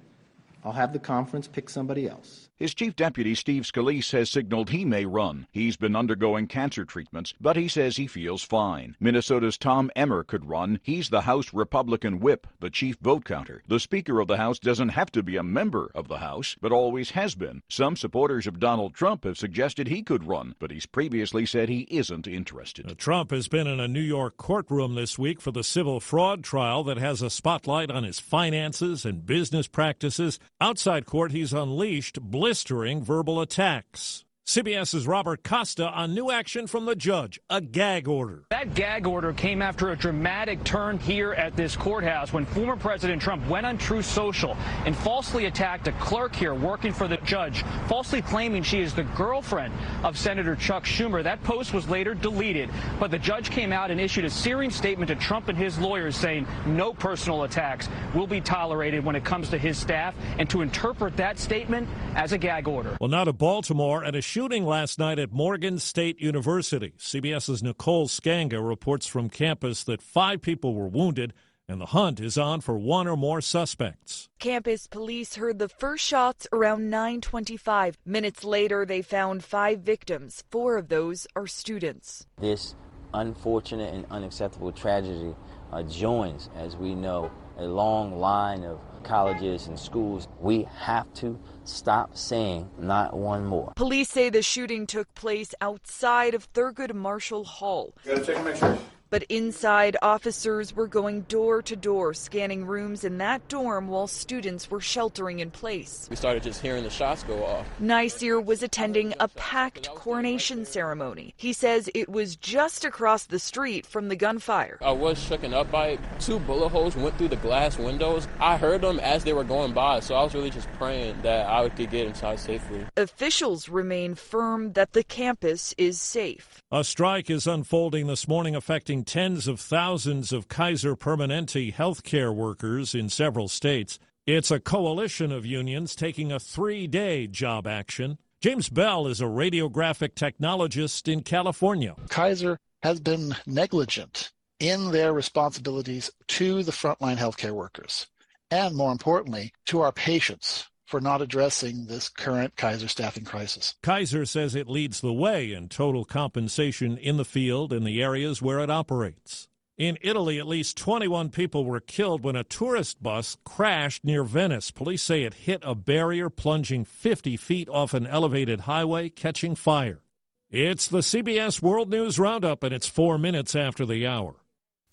I'll have the conference pick somebody else. His chief deputy, Steve Scalise, has signaled he may run. He's been undergoing cancer treatments, but he says he feels fine. Minnesota's Tom Emmer could run. He's the House Republican whip, the chief vote counter. The Speaker of the House doesn't have to be a member of the House, but always has been. Some supporters of Donald Trump have suggested he could run, but he's previously said he isn't interested. Trump has been in a New York courtroom this week for the civil fraud trial that has a spotlight on his finances and business practices. Outside court, he's unleashed blistering verbal attacks. CBS's Robert Costa on new action from the judge, a gag order. That gag order came after a dramatic turn here at this courthouse when former President Trump went on Truth Social and falsely attacked a clerk here working for the judge, falsely claiming she is the girlfriend of Senator Chuck Schumer. That post was later deleted, but the judge came out and issued a searing statement to Trump and his lawyers saying no personal attacks will be tolerated when it comes to his staff and to interpret that statement as a gag order. Well, now to Baltimore and a shooting last night at Morgan State University. CBS's Nicole Sganga reports from campus that five people were wounded and the hunt is on for one or more suspects. Campus police heard the first shots around 9:25. Minutes later, they found 5 victims. 4 of those are students. This unfortunate and unacceptable tragedy uh, joins, as we know, a long line of colleges and schools. We have to stop saying not one more. Police say the shooting took place outside of Thurgood Marshall Hall. You gotta check my shirt. But inside, officers were going door to door, scanning rooms in that dorm while students were sheltering in place. We started just hearing the shots go off. Nicer was attending a packed coronation ceremony. He says it was just across the street from the gunfire. I was shaken up by it. Two bullet holes went through the glass windows. I heard them as they were going by, so I was really just praying that I could get inside safely. Officials remain firm that the campus is safe. A strike is unfolding this morning affecting tens of thousands of Kaiser Permanente healthcare workers in several states. It's a coalition of unions taking a three day job action. James Bell is a radiographic technologist in California. Kaiser has been negligent in their responsibilities to the frontline healthcare workers, and more importantly, to our patients for not addressing this current Kaiser staffing crisis. Kaiser says it leads the way in total compensation in the field in the areas where it operates. In Italy, at least 21 people were killed when a tourist bus crashed near Venice. Police say it hit a barrier, plunging 50 feet off an elevated highway, catching fire. It's the CBS World News Roundup, and it's four minutes after the hour.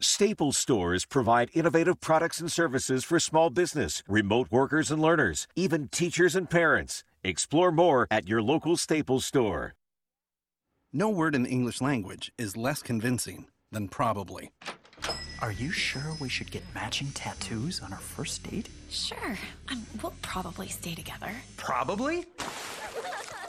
Staples stores provide innovative products and services for small business, remote workers and learners, even teachers and parents. Explore more at your local Staples store. No word in the English language is less convincing than probably. Are you sure we should get matching tattoos on our first date? Sure. And we'll probably stay together. Probably?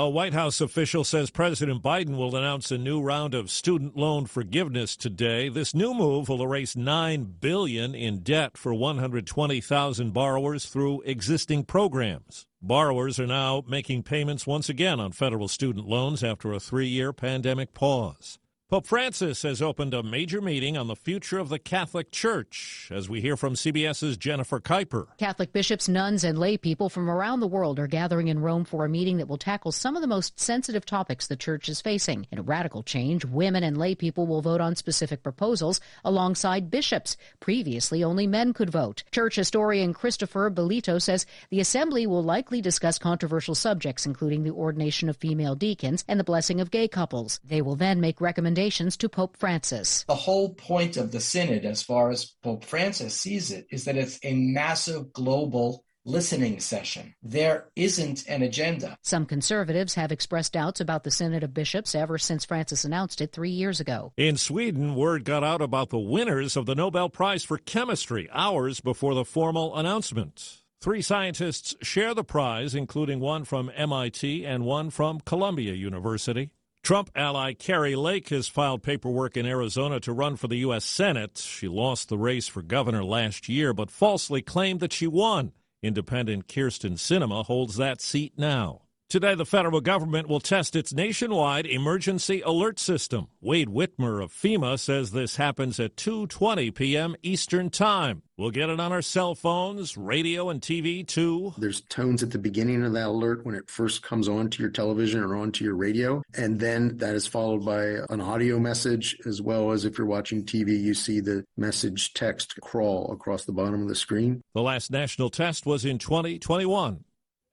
A White House official says President Biden will announce a new round of student loan forgiveness today. This new move will erase 9 billion in debt for 120,000 borrowers through existing programs. Borrowers are now making payments once again on federal student loans after a three year pandemic pause. Pope Francis has opened a major meeting on the future of the Catholic Church, as we hear from CBS's Jennifer Kuiper. Catholic bishops, nuns, and lay people from around the world are gathering in Rome for a meeting that will tackle some of the most sensitive topics the church is facing. In a radical change, women and lay people will vote on specific proposals alongside bishops. Previously, only men could vote. Church historian Christopher Bellitto says the assembly will likely discuss controversial subjects, including the ordination of female deacons and the blessing of gay couples. They will then make recommendations recommendations to Pope Francis. The whole point of the synod, as far as Pope Francis sees it, is that it's a massive global listening session. There isn't an agenda. Some conservatives have expressed doubts about the Synod of Bishops ever since Francis announced it three years ago. In Sweden, word got out about the winners of the Nobel Prize for Chemistry hours before the formal announcement. Three scientists share the prize, including one from MIT and one from Columbia University. Trump ally Kari Lake has filed paperwork in Arizona to run for the U.S. Senate. She lost the race for governor last year, but falsely claimed that she won. Independent Kyrsten Sinema holds that seat now. Today, the federal government will test its nationwide emergency alert system. Wade Whitmer of FEMA says this happens at 2:20 p.m. Eastern Time. We'll get it on our cell phones, radio, and TV too. There's tones at the beginning of that alert when it first comes onto your television or onto your radio, and then that is followed by an audio message, as well as if you're watching TV, you see the message text crawl across the bottom of the screen. The last national test was in 2021.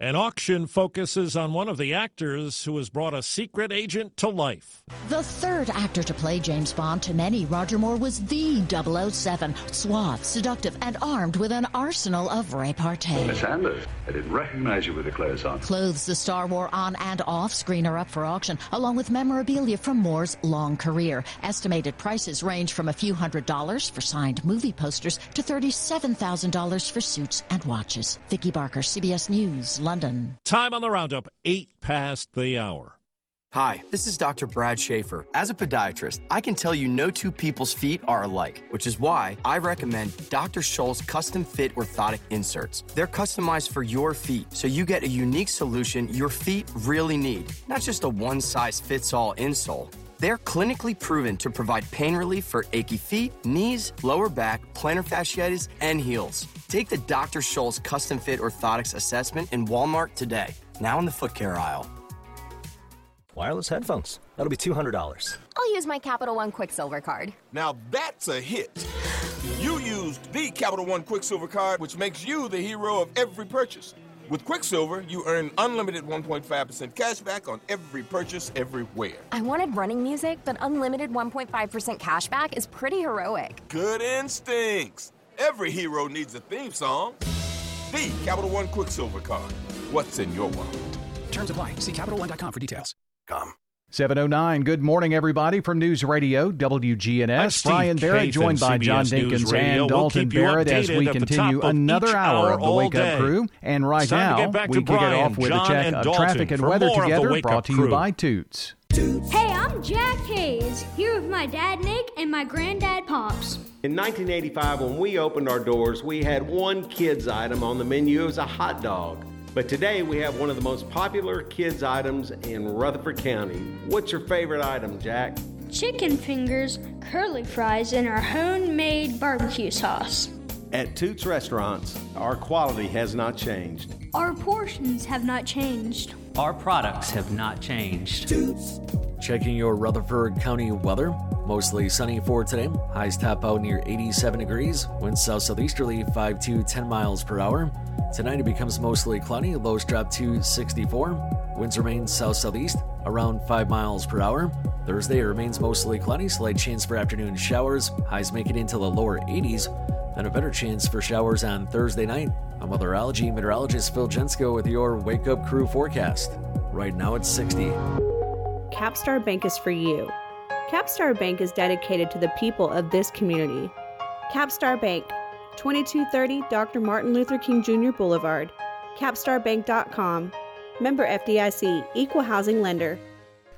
An auction focuses on one of the actors who has brought a secret agent to life. The third actor to play James Bond to many, Roger Moore was the 007, suave, seductive, and armed with an arsenal of repartee. Miss Anders, I didn't recognize you with the clothes on. Clothes the Star Wars on and off screen are up for auction, along with memorabilia from Moore's long career. Estimated prices range from a few hundred dollars for signed movie posters to $37,000 for suits and watches. Vicki Barker, CBS News. London. Time on the roundup, eight past the hour. Hi, this is Dr. Brad Schaefer. As a podiatrist, I can tell you no two people's feet are alike, which is why I recommend Dr. Scholl's custom fit orthotic inserts. They're customized for your feet, so you get a unique solution your feet really need, not just a one size fits all insole. They're clinically proven to provide pain relief for achy feet, knees, lower back, plantar fasciitis, and heels. Take the Dr. Scholl's custom fit orthotics assessment in Walmart today, now in the foot care aisle. Wireless headphones. That'll be $200. I'll use my Capital One Quicksilver card. Now that's a hit. You used the Capital One Quicksilver card, which makes you the hero of every purchase. With Quicksilver, you earn unlimited 1.5% cash back on every purchase everywhere. I wanted running music, but unlimited 1.5% cash back is pretty heroic. Good instincts. Every hero needs a theme song. The Capital One Quicksilver card. What's in your wallet? Terms apply. See CapitalOne.com for details. Come. 709. Good morning, everybody, from News Radio, WGNS. Brian Barrett, joined by John Dinkins and Dalton we'll Barrett as we continue another hour of the Wake day. Up Crew. And right now, we kick it off with John a check of traffic and weather together, brought to you by Toots. Hey, I'm Jack Hayes, here with my dad Nick and my granddad Pops. In 1985, when we opened our doors, we had one kids item on the menu. It was a hot dog. But today we have one of the most popular kids items in Rutherford County. What's your favorite item, Jack? Chicken fingers, curly fries, and our homemade barbecue sauce. At Toots Restaurants, our quality has not changed. Our portions have not changed. Our products have not changed. Checking your Rutherford County weather. Mostly sunny for today. Highs top out near 87 degrees. Winds south southeasterly 5 to 10 miles per hour. Tonight it becomes mostly cloudy. Lows drop to 64. Winds remain south southeast around 5 miles per hour. Thursday it remains mostly cloudy. Slight chance for afternoon showers. Highs make it into the lower 80s. And a better chance for showers on Thursday night. I'm weatherology meteorologist Phil Jensko with your Wake Up Crew forecast. Right now it's 60. Capstar Bank is for you. Capstar Bank is dedicated to the people of this community. Capstar Bank, 2230 Dr. Martin Luther King Jr. Boulevard, capstarbank.com. Member FDIC, Equal Housing Lender.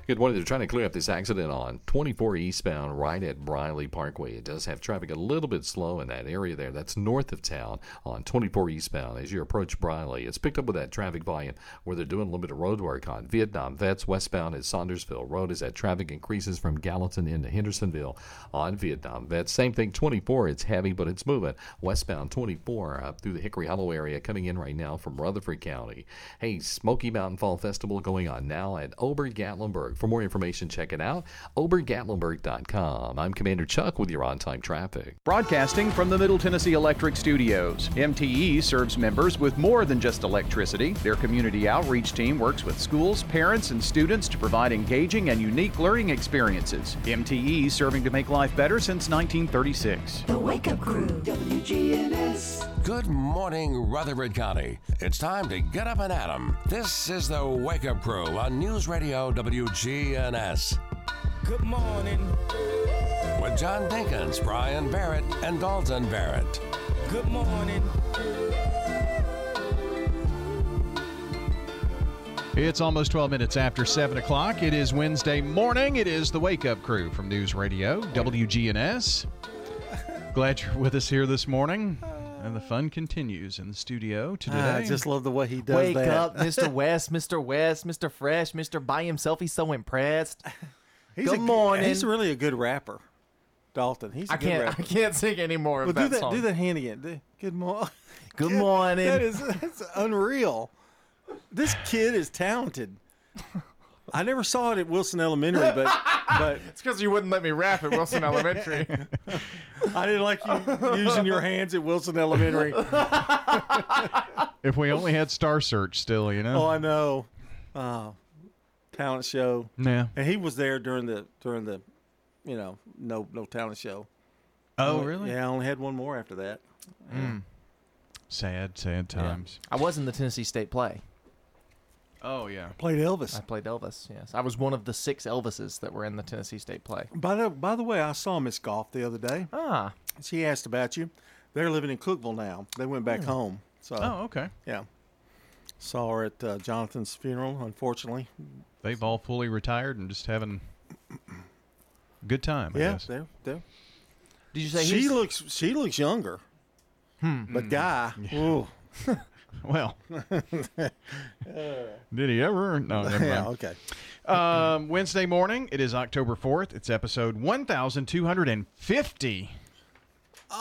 Good morning. They're trying to clear up this accident on 24 eastbound right at Briley Parkway. It does have traffic a little bit slow in that area there. That's north of town on 24 eastbound as you approach Briley. It's picked up with that traffic volume where they're doing a little bit of road work on Vietnam Vets westbound at Saundersville Road as that traffic increases from Gallatin into Hendersonville on Vietnam Vets. Same thing, 24. It's heavy, but it's moving westbound 24 up through the Hickory Hollow area coming in right now from Rutherford County. Hey, Smoky Mountain Fall Festival going on now at Ober Gatlinburg. For more information, check it out, obergatlinburg.com. I'm Commander Chuck with your on time traffic. Broadcasting from the Middle Tennessee Electric Studios, MTE serves members with more than just electricity. Their community outreach team works with schools, parents, and students to provide engaging and unique learning experiences. MTE serving to make life better since 1936. The Wake Up Crew, WGNS. Good morning, Rutherford County. It's time to get up and at 'em. This is the Wake Up Crew on News Radio WGNS. Good morning. With John Dinkins, Brian Barrett, and Dalton Barrett. Good morning. It's almost 12 minutes after 7 o'clock. It is Wednesday morning. It is the Wake Up Crew from News Radio, WGNS. Glad you're with us here this morning. And the fun continues in the studio today. I just love the way he does it. Wake that. up, Mr. West, Mr. West, Mr. Fresh, Mr. By himself. He's so impressed. He's Good a, morning. He's really a good rapper, Dalton. He's a I good can't. rapper. I can't sing anymore Well, of do that, that. song. Do that hand again. Do- Good morning. Good morning. That is that's unreal. This kid is talented. I never saw it at Wilson Elementary, but but it's because you wouldn't let me rap at Wilson Elementary. I didn't like you using your hands at Wilson Elementary. If we only had Star Search still, you know. Oh, I know. Oh, talent show. Yeah. and he was there during the during the, you know, no no talent show. Oh, Only- really? Yeah, I only had one more after that. Mm. Sad, sad times. I was in the Tennessee State play. Oh yeah. Played Elvis. I played Elvis. Yes, I was one of the six Elvises that were in the Tennessee State play. By the by the way, I saw Miss Golf the other day. Ah, she asked about you. They're living in Cookeville now. They went back Hmm. home. So Oh, okay. yeah, saw her at uh, Jonathan's funeral. Unfortunately, They've all fully retired and just having a good time. I yeah, guess. they're, they're, Did you say she he's- looks she looks younger? Hmm. But guy, ooh. Well, did he ever? No, never Yeah, okay. Um, Wednesday morning. It is October fourth. It's episode one thousand two hundred and fifty.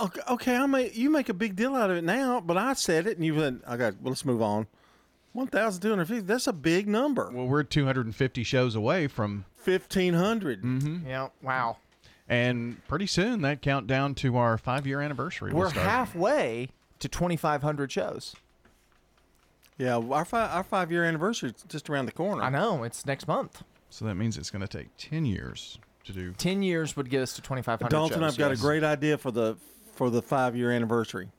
Okay, okay, I may you make a big deal out of it now, but I said it, and you went. I got. Well, let's move on. One thousand two hundred fifty. That's a big number. Well, we're two hundred and fifty shows away from fifteen hundred. Mm-hmm. Yeah. Wow. And pretty soon that countdown to our five year anniversary. We're start. halfway to 2,500 shows. Yeah, our five our five year anniversary is just around the corner. I know it's next month. So that means it's going to take ten years to do. Ten years would get us to 2,500. Dalton, shows, I've got yes. a great idea for the for the five year anniversary.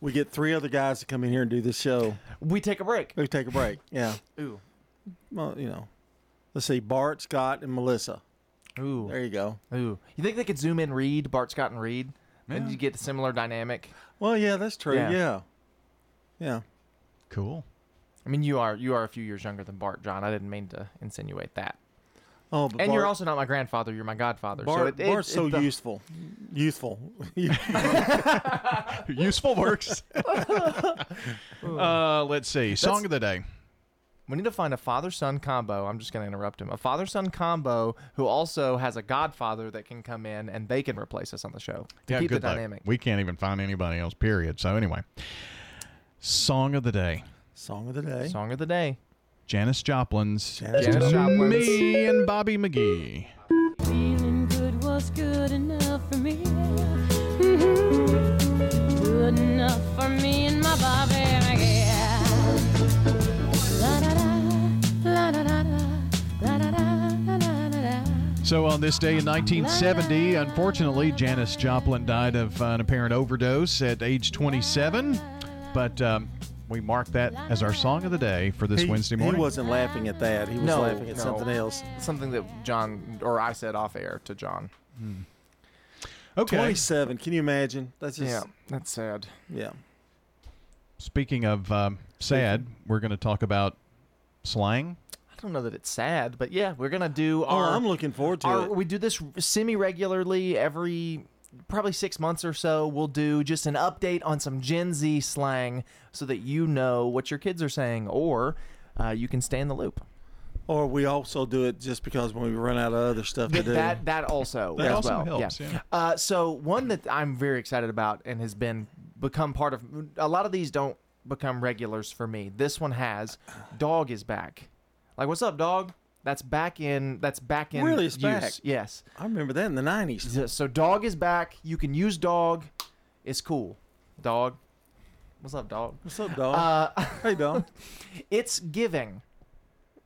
We get three other guys to come in here and do this show. We take a break. We take a break. Yeah. Ooh. Well, you know, let's see, Bart, Scott, and Melissa. Ooh. There you go. Ooh. You think they could zoom in Reed, Bart Scott, and Reed, and you get a similar dynamic? Well, yeah, that's true. Yeah. Yeah. Yeah. Cool. I mean, you are you are a few years younger than Bart, John. I didn't mean to insinuate that. Oh, but and you're also not my grandfather. You're my godfather. so Bart, it, it, Bart's it- so the- useful. Youthful. Useful works. uh, let's see. Song That's- of the day. We need to find a father son combo. I'm just going to interrupt him. A father son combo who also has a godfather that can come in and they can replace us on the show to yeah, keep the good luck. dynamic. We can't even find anybody else. Period. So anyway, song of the day. Song of the day. Song of the day. Janis Joplin's Janis Joplin's. Me and Bobby McGee. Feeling good was good enough for me. Mhm. Good enough for me and my Bobby McGee. La-da-da, la-da-da. So on this day in 1970, unfortunately, Janis Joplin died of an apparent overdose at age 27. But um, we mark that as our song of the day for this He- Wednesday morning. He wasn't laughing at that. He was no, laughing at no. something else. Something that John or I said off air to John. Okay. 27. Can you imagine? That's just. Yeah, that's sad. Yeah. Speaking of um, sad, we're going to talk about slang. I I don't know that it's sad, but yeah, we're gonna do Oh, our. I'm looking forward to our- it. We do this semi regularly every probably six months or so. We'll do just an update on some Gen Z slang so that you know what your kids are saying, or uh, you can stay in the loop. Or we also do it just because when we run out of other stuff to do. That that also That as also well. helps, yeah. yeah. Uh, so one that I'm very excited about and has been become part of. A lot of these don't become regulars for me. This one has. Dog is back. Like, what's up, dog? That's back in. That's back in. Really, it's use. back? Yes. I remember that in the 90s. So dog is back. You can use dog. It's cool. Dog. What's up, dog? What's up, dog? Uh, hey, dog. It's giving.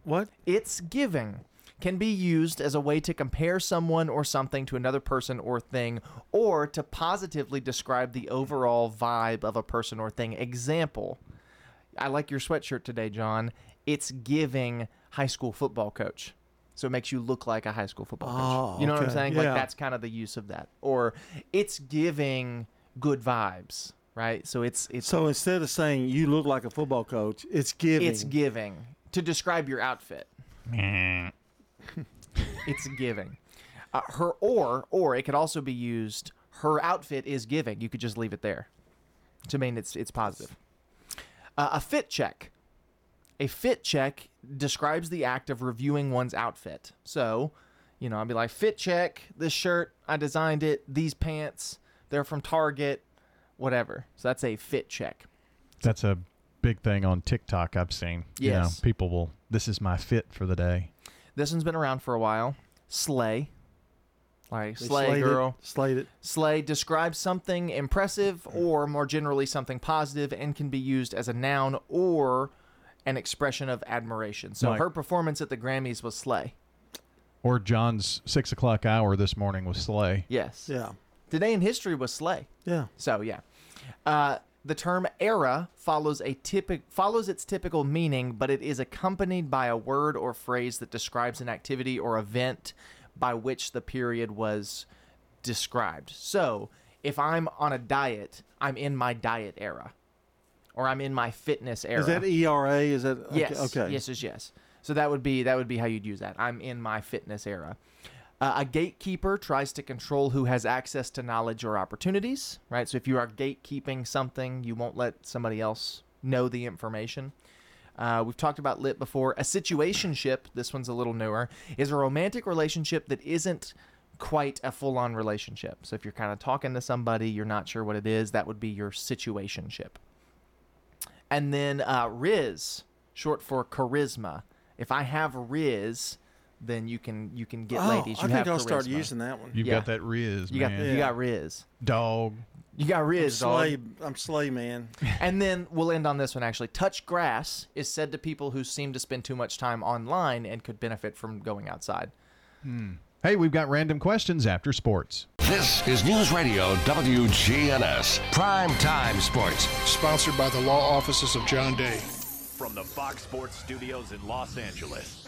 What? It's giving can be used as a way to compare someone or something to another person or thing, or to positively describe the overall vibe of a person or thing. Example I like your sweatshirt today, John. It's giving high school football coach. So it makes you look like a high school football coach. Oh, you know what I'm saying? Yeah. Like that's kind of the use of that. Or it's giving good vibes, right? So it's it's So instead of saying you look like a football coach, it's giving. it's giving to describe your outfit. it's giving. Uh, her or or it could also be used. Her outfit is giving. You could just leave it there to mean it's it's positive. Uh, a fit check. A fit check describes the act of reviewing one's outfit. So, you know, I'd be like, fit check. This shirt, I designed it. These pants, they're from Target. Whatever. So that's a fit check. That's a big thing on TikTok I've seen. You know, people will, this is my fit for the day. This one's been around for a while. Slay. Like They slay slayed it, girl. slayed it. Slay describes something impressive mm. or more generally something positive and can be used as a noun or an expression of admiration. So Like- her performance at the Grammys was slay. Or John's six o'clock hour this morning was Slay. Yes. Yeah. Today in history was slay. Yeah. So yeah. Uh, the term era follows a typic follows its typical meaning, but it is accompanied by a word or phrase that describes an activity or event by which the period was described. So, if I'm on a diet, I'm in my diet era. Or I'm in my fitness era. Is that ERA? Is that okay, Yes. Okay. Yes, yes, yes. So that would be that would be how you'd use that. I'm in my fitness era. Uh, a gatekeeper tries to control who has access to knowledge or opportunities, right? So if you are gatekeeping something, you won't let somebody else know the information. Uh, we've talked about lit before. A situationship, this one's a little newer, is a romantic relationship that isn't quite a full-on relationship. So if you're kind of talking to somebody, you're not sure what it is, that would be your situationship. And then uh, Rizz, short for charisma. If I have Rizz, then you can you can get Oh, ladies. I You think have I'll start using that one. You've Yeah. got that Rizz, You man. got you got Rizz. Dog. You got Rizz, dog. Slay, I'm Slay Man. And then we'll end on this one actually. Touch grass is said to people who seem to spend too much time online and could benefit from going outside. Hmm. Hey, we've got random questions after sports. This is News Radio WGNS Prime Time Sports. Sponsored by the law offices of John Day. From the Fox Sports Studios in Los Angeles,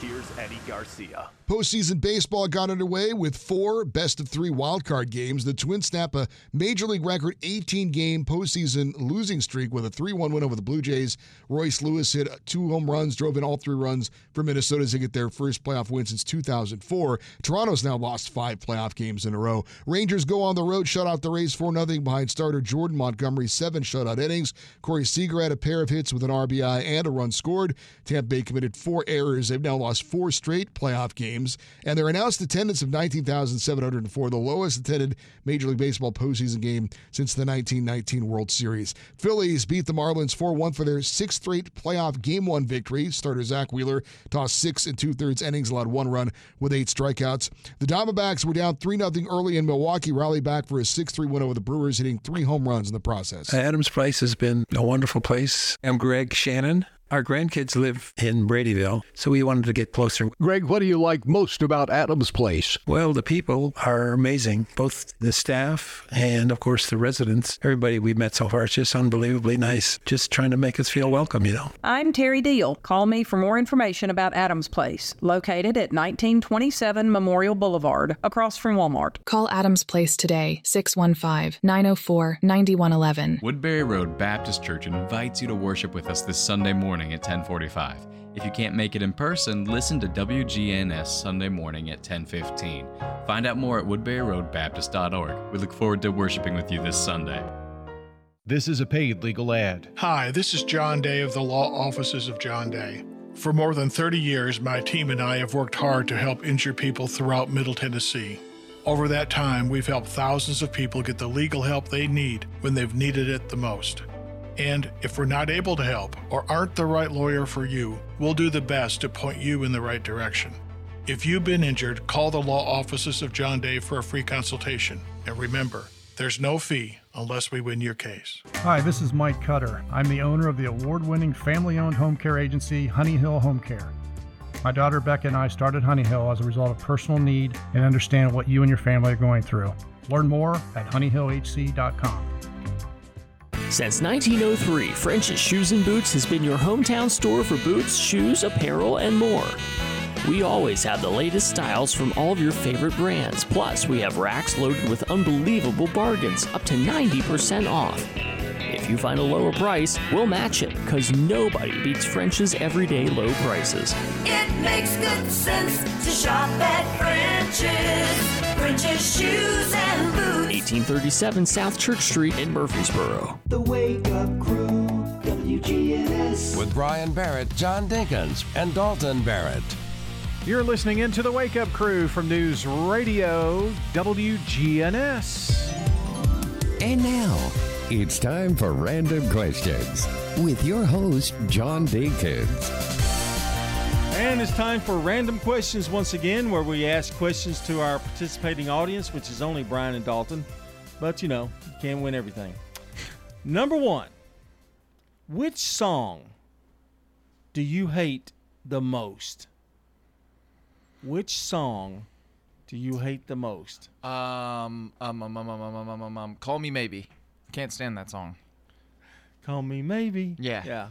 here's Eddie Garcia. Postseason baseball got underway with four best of three wildcard games. The Twins snap a major league record 18 game postseason losing streak with a 3 1 win over the Blue Jays. Royce Lewis hit two home runs, drove in all three runs for Minnesota to get their first playoff win since 2004. Toronto's now lost five playoff games in a row. Rangers go on the road, shut out the Rays 4 0 behind starter Jordan Montgomery, seven shutout innings. Corey Seager had a pair of hits with an RBI and a run scored. Tampa Bay committed four errors. They've now lost four straight playoff games and their announced attendance of 19,704, the lowest attended Major League Baseball postseason game since the 1919 World Series. Phillies beat the Marlins 4 1 for their sixth straight playoff game one victory. Starter Zack Wheeler tossed six and two thirds innings, allowed one run with eight strikeouts. The Diamondbacks were down 3 0 early in Milwaukee, rallied back for a 6 3 win over the Brewers, hitting three home runs in the process. Adams Place has been a wonderful place. I'm Greg Shannon. Our grandkids live in Bradyville, so we wanted to get closer. Greg, what do you like most about Adams Place? Well, the people are amazing, both the staff and, of course, the residents. Everybody we've met so far is just unbelievably nice, just trying to make us feel welcome, you know. I'm Terry Deal. Call me for more information about Adams Place, located at 1927 Memorial Boulevard, across from Walmart. Call Adams Place today, 615 904 9111. Woodbury Road Baptist Church invites you to worship with us this Sunday morning at 1045. If you can't make it in person, listen to WGNS Sunday morning at 1015. Find out more at woodburyroadbaptist.org. We look forward to worshiping with you this Sunday. This is a paid legal ad. Hi, this is John Day of the Law Offices of John Day. For more than 30 years, my team and I have worked hard to help injured people throughout Middle Tennessee. Over that time, we've helped thousands of people get the legal help they need when they've needed it the most. And if we're not able to help or aren't the right lawyer for you, we'll do the best to point you in the right direction. If you've been injured, call the law offices of John Day for a free consultation. And remember, there's no fee unless we win your case. Hi, this is Mike Cutter. I'm the owner of the award winning family owned home care agency, Honey Hill Home Care. My daughter Becca and I started Honey Hill as a result of personal need and understand what you and your family are going through. Learn more at honeyhillhc.com. Since 1903, French's Shoes and Boots has been your hometown store for boots, shoes, apparel, and more. We always have the latest styles from all of your favorite brands. Plus, we have racks loaded with unbelievable bargains, up to 90% off. If you find a lower price, we'll match it, because nobody beats French's everyday low prices. It makes good sense to shop at French's. French's Shoes and Boots. 1837 South Church Street in Murfreesboro. The Wake Up Crew, WGNS. With Brian Barrett, John Dinkins, and Dalton Barrett. You're listening into the Wake Up Crew from News Radio WGNS. And now, it's time for Random Questions with your host, John Dinkins. And it's time for random questions once again, where we ask questions to our participating audience, which is only Brian and Dalton. But you know, you can't win everything. Number one Which song do you hate the most? Which song do you hate the most? Um, um, um, um, um, um, um, um, um, Call Me Maybe. Can't stand that song. Call Me Maybe. Yeah. Yeah.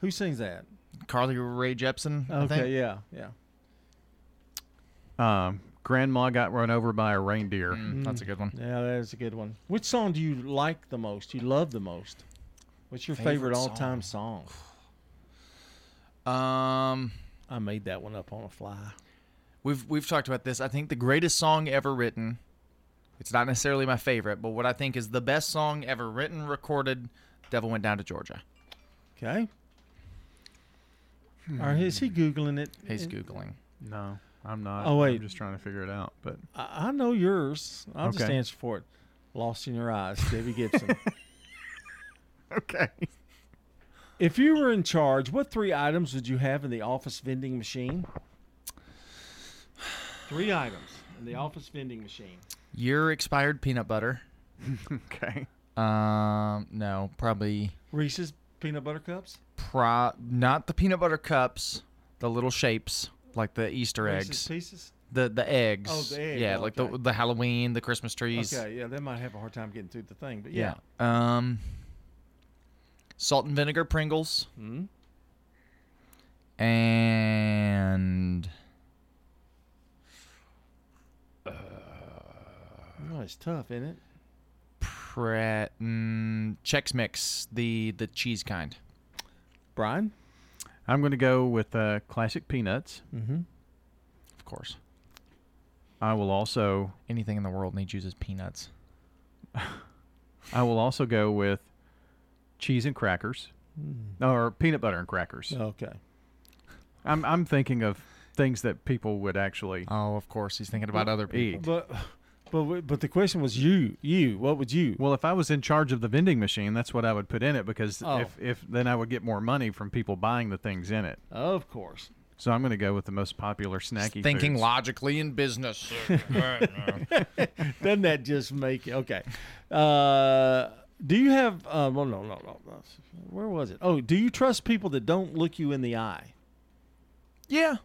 Who sings that? Carly Rae Jepsen. I Okay, think. yeah, yeah. Um, Grandma got run over by a reindeer. Mm, that's a good one. Yeah, that is a good one. Which song do you like the most? You love the most? What's your favorite, Favorite all-time song? Um, I made that one up on a fly. We've we've talked about this. I think the greatest song ever written. It's not necessarily my favorite, but what I think is the best song ever written, recorded. Devil went down to Georgia. Okay. Or is he googling it? He's In- googling. No, I'm not. Oh, wait. I'm just trying to figure it out. But I, I know yours. I'll just Okay. answer for it. Lost in Your Eyes, Debbie Gibson. okay. If you were in charge, what three items would you have in the office vending machine? Three items in the office vending machine. Your expired peanut butter. okay. Um, no, probably Reese's peanut butter cups. Pro not the peanut butter cups, the little shapes like the Easter eggs. Pieces. The the eggs. Oh, the egg, Yeah, oh, like okay. the the Halloween, the Christmas trees. Okay, yeah, they might have a hard time getting through the thing, but yeah. Yeah. Um, salt and vinegar Pringles. Mhm. And Oh, it's tough, isn't it? Pret mm, Chex Mix, the the cheese kind. Brian. I'm going to go with uh, classic peanuts. Mm-hmm. Of course. I will also Anything in the world needs uses peanuts. I will also go with cheese and crackers, Mm. or peanut butter and crackers. Okay. I'm I'm thinking of things that people would actually. Oh, of course, he's thinking about other people. Eat. But but but the question was you you what would you? Well, if I was in charge of the vending machine, that's what I would put in it because Oh. if if then I would get more money from people buying the things in it. Of course. So I'm going to go with the most popular snacky. Thinking foods. logically in business. Doesn't that just make it okay? Uh, do you have? Uh, well, no, no, no, no. Where was it? Oh, do you trust people that don't look you in the eye? yeah.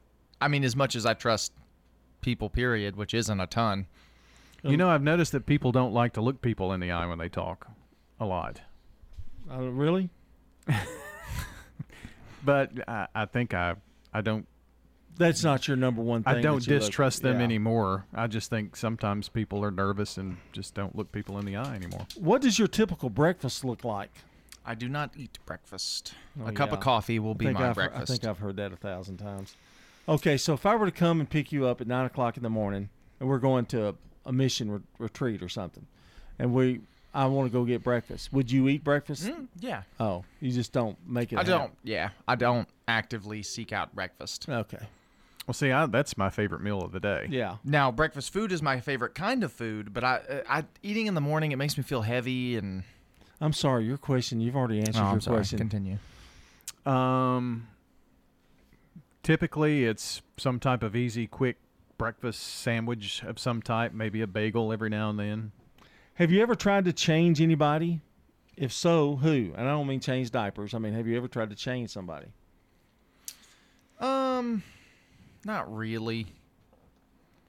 I mean, as much as I trust people, period, which isn't a ton. You know, I've noticed that people don't like to look people in the eye when they talk, a lot. Uh, really? But I, I think I I don't That's not your number one thing. I don't that you look- distrust them yeah. anymore. I just think sometimes people are nervous and just don't look people in the eye anymore. What does your typical breakfast look like? I do not eat breakfast. Oh, a cup yeah. of coffee will be think my I've- breakfast. I think I've heard that a thousand times. Okay, so if I were to come and pick you up at nine o'clock in the morning, and we're going to a, a mission re- retreat or something, and we, I want to go get breakfast. Would you eat breakfast? Mm, yeah. Oh, you just don't make it. I a don't. Yeah, I don't actively seek out breakfast. Okay. Well, see, I, that's my favorite meal of the day. Yeah. Now, breakfast food is my favorite kind of food, but I, uh, I eating in the morning it makes me feel heavy and. I'm sorry, your question. You've already answered Oh, I'm your sorry. question. Continue. Um, typically, it's some type of easy, quick breakfast sandwich of some type, maybe a bagel every now and then. Have you ever tried to change anybody? If so, who? And I don't mean change diapers. I mean, have you ever tried to change somebody? Um, not really.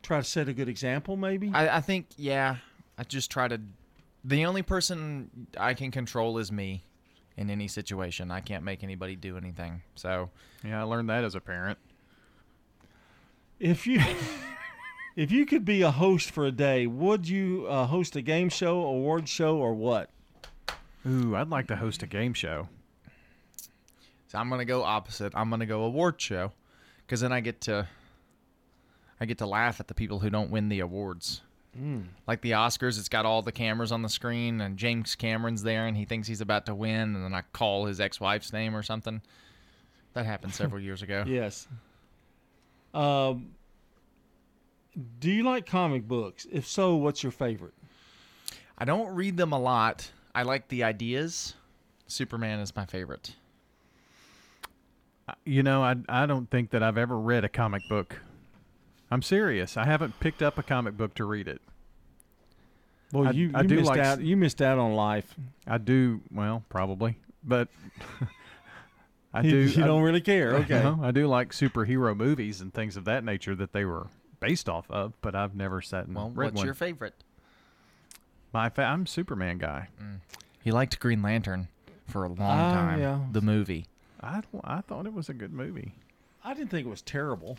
Try to set a good example, maybe. I, I think yeah. I just try to. The only person I can control is me. In any situation, I can't make anybody do anything. So. Yeah, I learned that as a parent. If you if you could be a host for a day, would you uh, host a game show, award show, or what? Ooh, I'd like to host a game show. So I'm gonna go opposite. I'm gonna go award show, because then I get to. I get to laugh at the people who don't win the awards. Mm. Like the Oscars, it's got all the cameras on the screen, and James Cameron's there, and he thinks he's about to win, and then I call his ex-wife's name or something. That happened several years ago. Yes. Um, do you like comic books? If so, what's your favorite? I don't read them a lot. I like the ideas. Superman is my favorite. You know, I I don't think that I've ever read a comic book. I'm serious. I haven't picked up a comic book to read it. Well, I- you, I you do missed like out. You missed out on life. I do. Well, probably, but I You- do. you I- don't really care, okay. No, I do like superhero movies and things of that nature that they were based off of, but I've never sat and Well, read what's one. your favorite? My fa- I'm Superman guy. He liked Green Lantern for a long Ah, time. yeah. The movie. I I thought it was a good movie. I didn't think it was terrible.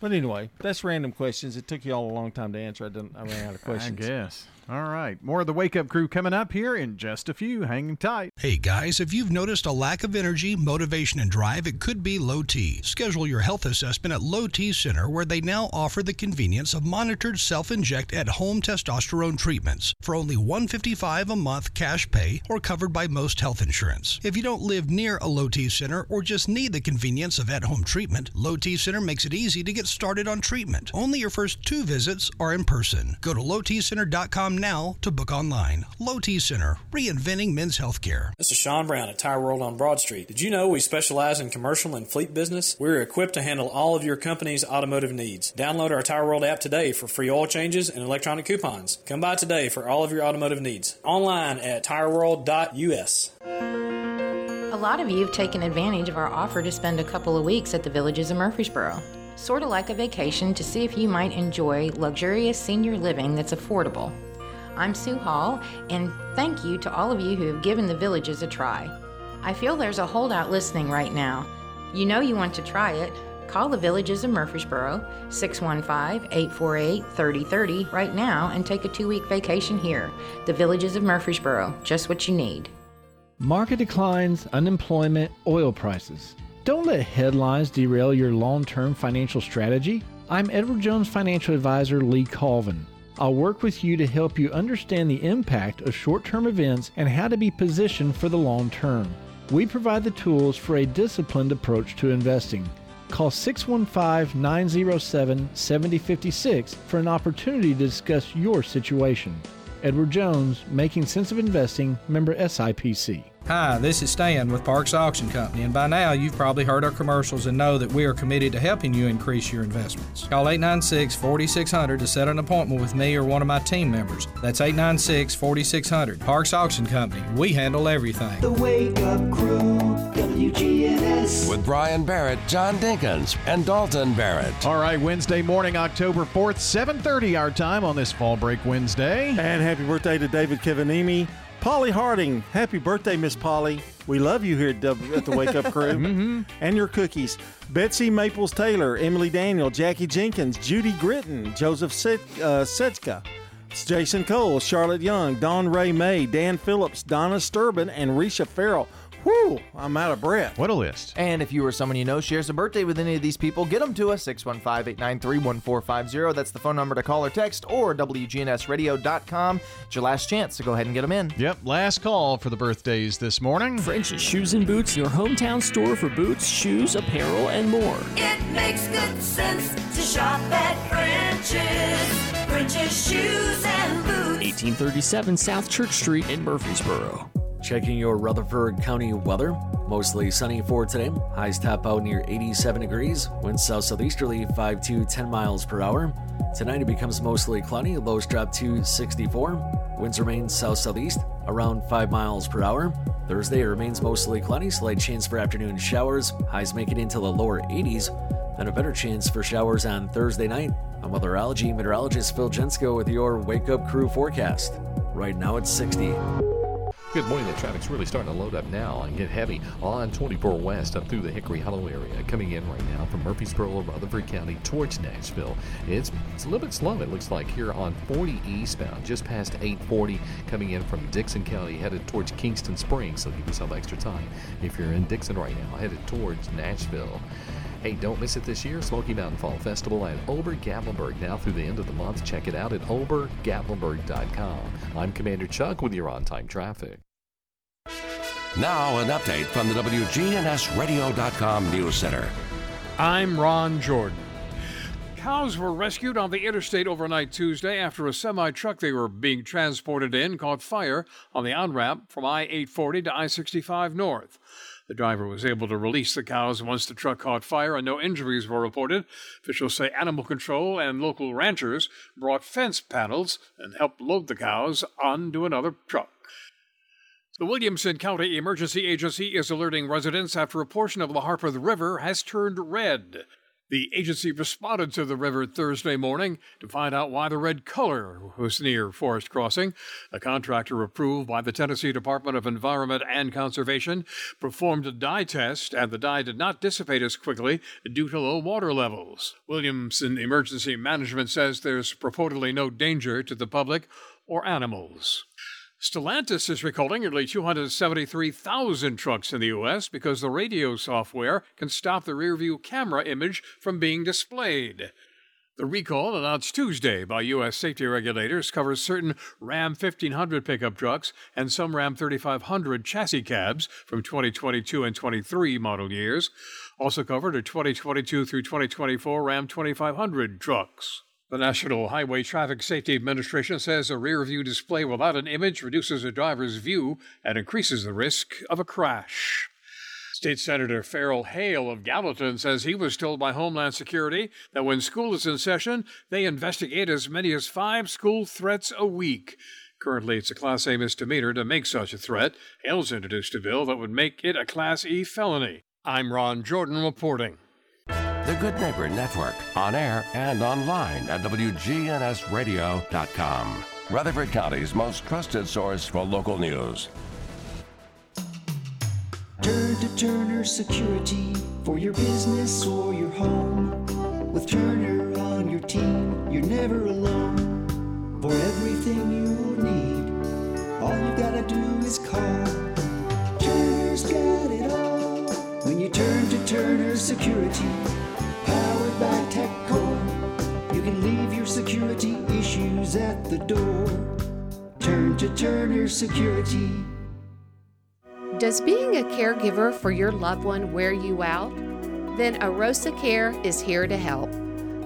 But anyway, that's random questions. It took you all a long time to answer. I didn't. I ran out of questions. I guess. All right. More of the Wake Up Crew coming up here in just a few. Hang tight. Hey guys, if you've noticed a lack of energy, motivation, and drive, it could be low T. Schedule your health assessment at Low T Center, where they now offer the convenience of monitored self-inject at-home testosterone treatments for only 155 a month cash pay or covered by most health insurance. If you don't live near a Low T Center or just need the convenience of at-home treatment, Low T Center makes it easy to get started on treatment. Only your first two visits are in person. Go to lowtcenter.com now to book online. Low T Center, reinventing men's healthcare. This is Sean Brown at Tire World on Broad Street. Did you know we specialize in commercial and fleet business? We're equipped to handle all of your company's automotive needs. Download our Tire World app today for free oil changes and electronic coupons. Come by today for all of your automotive needs. Online at tireworld.us. A lot of you have taken advantage of our offer to spend a couple of weeks at the Villages of Murfreesboro. Sort of like a vacation to see if you might enjoy luxurious senior living that's affordable. I'm Sue Hall, and thank you to all of you who have given the Villages a try. I feel there's a holdout listening right now. You know you want to try it. Call the Villages of Murfreesboro, 615 848 3030 right now and take a two week vacation here. The Villages of Murfreesboro, just what you need. Market declines, unemployment, oil prices. Don't let headlines derail your long term financial strategy. I'm Edward Jones financial advisor Lee Colvin. I'll work with you to help you understand the impact of short term events and how to be positioned for the long term. We provide the tools for a disciplined approach to investing. Call 615 907 7056 for an opportunity to discuss your situation. Edward Jones, Making Sense of Investing, member SIPC. Hi, this is Stan with Parks Auction Company, and by now you've probably heard our commercials and know that we are committed to helping you increase your investments. Call 896 4600 to set an appointment with me or one of my team members. That's 896 4600. Parks Auction Company, we handle everything. The Wake Up Crew, WGNS. With Brian Barrett, John Dinkins, and Dalton Barrett. All right, Wednesday morning, October 4th, 7.30 our time on this Fall Break Wednesday. And happy birthday to David Kevanimi. Polly Harding, happy birthday, Miss Polly. We love you here at, w- at the Wake Up Crew. Mm-hmm. And your cookies. Betsy Maples Taylor, Emily Daniel, Jackie Jenkins, Judy Gritton, Joseph Sit- uh, Jason Cole, Charlotte Young, Don Ray May, Dan Phillips, Donna Sturbin, and Risha Farrell. Whew, I'm out of breath. What a list. And if you or someone you know shares a birthday with any of these people, get them to us 615 893 1450. That's the phone number to call or text, or WGNSradio.com. It's your last chance to go ahead and get them in. Yep, last call for the birthdays this morning. French's Shoes and Boots, your hometown store for boots, shoes, apparel, and more. It makes good sense to shop at French's. French's Shoes and Boots. 1837 South Church Street in Murfreesboro. Checking your Rutherford County weather. Mostly sunny for today. Highs top out near 87 degrees. Winds south southeasterly 5 to 10 miles per hour. Tonight it becomes mostly cloudy. Lows drop to 64. Winds remain south southeast around 5 miles per hour. Thursday it remains mostly cloudy. Slight chance for afternoon showers. Highs make it into the lower 80s. Then a better chance for showers on Thursday night. I'm weatherology meteorologist Phil Jensko with your Wake Up Crew forecast. Right now it's 60. Good morning. The traffic's really starting to load up now and get heavy on 24 West up through the Hickory Hollow area. Coming in right now from Murfreesboro, Rutherford County towards Nashville. It's, it's a little bit slow, it looks like, here on 40 eastbound, just past 840, coming in from Dickson County, headed towards Kingston Springs. So give yourself extra time if you're in Dickson right now, headed towards Nashville. Hey, don't miss it this year. Smoky Mountain Fall Festival at Ober Gatlinburg now through the end of the month. Check it out at obergatlinburg.com. I'm Commander Chuck with your on time traffic. Now, an update from the WGNSradio.com News Center. I'm Ron Jordan. Cows were rescued on the interstate overnight Tuesday after a semi truck they were being transported in caught fire on the on ramp from I 840 to I 65 North. The driver was able to release the cows once the truck caught fire and no injuries were reported. Officials say animal control and local ranchers brought fence panels and helped load the cows onto another truck. The Williamson County Emergency Agency is alerting residents after a portion of the Harpeth River has turned red. The agency responded to the river Thursday morning to find out why the red color was near Forest Crossing. A contractor approved by the Tennessee Department of Environment and Conservation performed a dye test, and the dye did not dissipate as quickly due to low water levels. Williamson Emergency Management says there's purportedly no danger to the public or animals. Stellantis is recalling nearly 273,000 trucks in the U.S. because the radio software can stop the rearview camera image from being displayed. The recall, announced Tuesday by U.S. safety regulators, covers certain Ram 1500 pickup trucks and some Ram 3500 chassis cabs from 2022 and 23 model years. Also covered are 2022 through 2024 Ram 2500 trucks. The National Highway Traffic Safety Administration says a rear view display without an image reduces a driver's view and increases the risk of a crash. State Senator Ferrell Haile of Gallatin says he was told by Homeland Security that when school is in session, they investigate as many as five school threats a week. Currently, it's a Class A misdemeanor to make such a threat. Haile's introduced a bill that would make it a Class E felony. I'm Ron Jordan reporting. The Good Neighbor Network, on air and online at WGNSradio.com. Rutherford County's most trusted source for local news. Turn to Turner Security for your business or your home. With Turner on your team, you're never alone. For everything you need, all you gotta do is call. Turner's got it all. When you turn to Turner Security, can leave your security issues at the door. Turn to Turner Security. Does being a caregiver for your loved one wear you out? Then Arosa Care is here to help.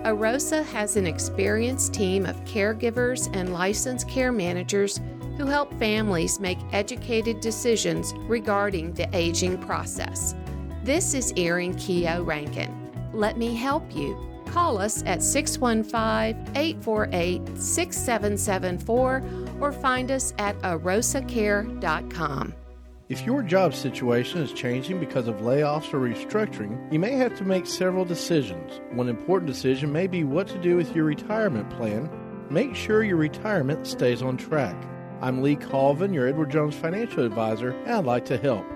Arosa has an experienced team of caregivers and licensed care managers who help families make educated decisions regarding the aging process. This is Erin Keogh Rankin. Let me help you. Call us at 615 848 6774 or find us at arosacare.com. If your job situation is changing because of layoffs or restructuring, you may have to make several decisions. One important decision may be what to do with your retirement plan. Make sure your retirement stays on track. I'm Lee Colvin, your Edward Jones financial advisor, and I'd like to help.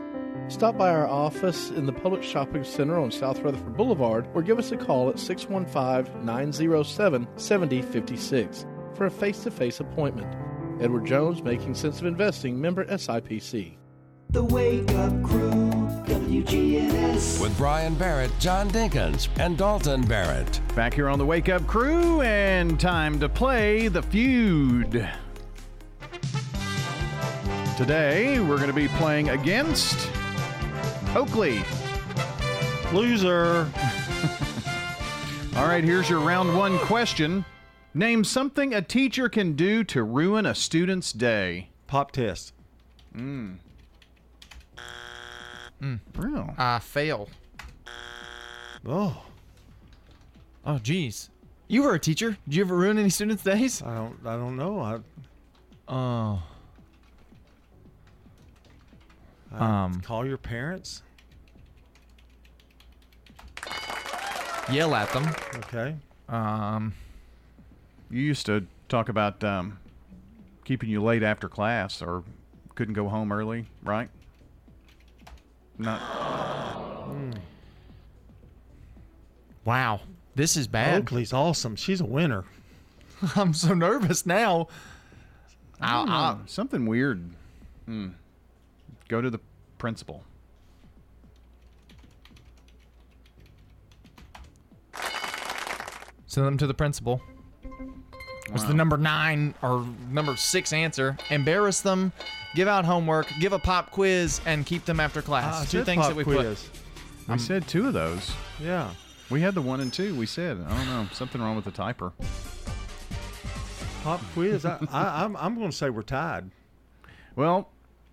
Stop by our office in the Public Shopping Center on South Rutherford Boulevard or give us a call at 615 907 7056. for a face to face appointment. Edward Jones, Making Sense of Investing, member SIPC. The Wake Up Crew, WGNS. With Brian Barrett, John Dinkins, and Dalton Barrett. Back here on the Wake Up Crew, and time to play the feud. Today, we're going to be playing against Oakley. Loser. All right, here's your round one question. Name something a teacher can do to ruin a student's day. Pop test. Mm. Mm. Real. Uh, fail. Oh. Oh, geez. You were a teacher. Did you ever ruin any students' days? I don't. I don't know. I. Oh. Um. Call your parents. Yell at them. Okay. Um. You used to talk about um, keeping you late after class or couldn't go home early, right? Not. Wow. This is bad. Oakley's awesome. She's a winner. I'm so nervous now. I don't I'll- know. Something weird. Hmm. Go to the principal. Send them to the principal. Was the number nine or number six answer? Embarrass them, give out homework, give a pop quiz, and keep them after class. Ah, Two things pop that we quiz. put. We Um, said two of those. Yeah. We had the one and two. We said. I don't know. Something wrong with the typer. Pop quiz. I, I, I'm. I'm going to say we're tied. Well,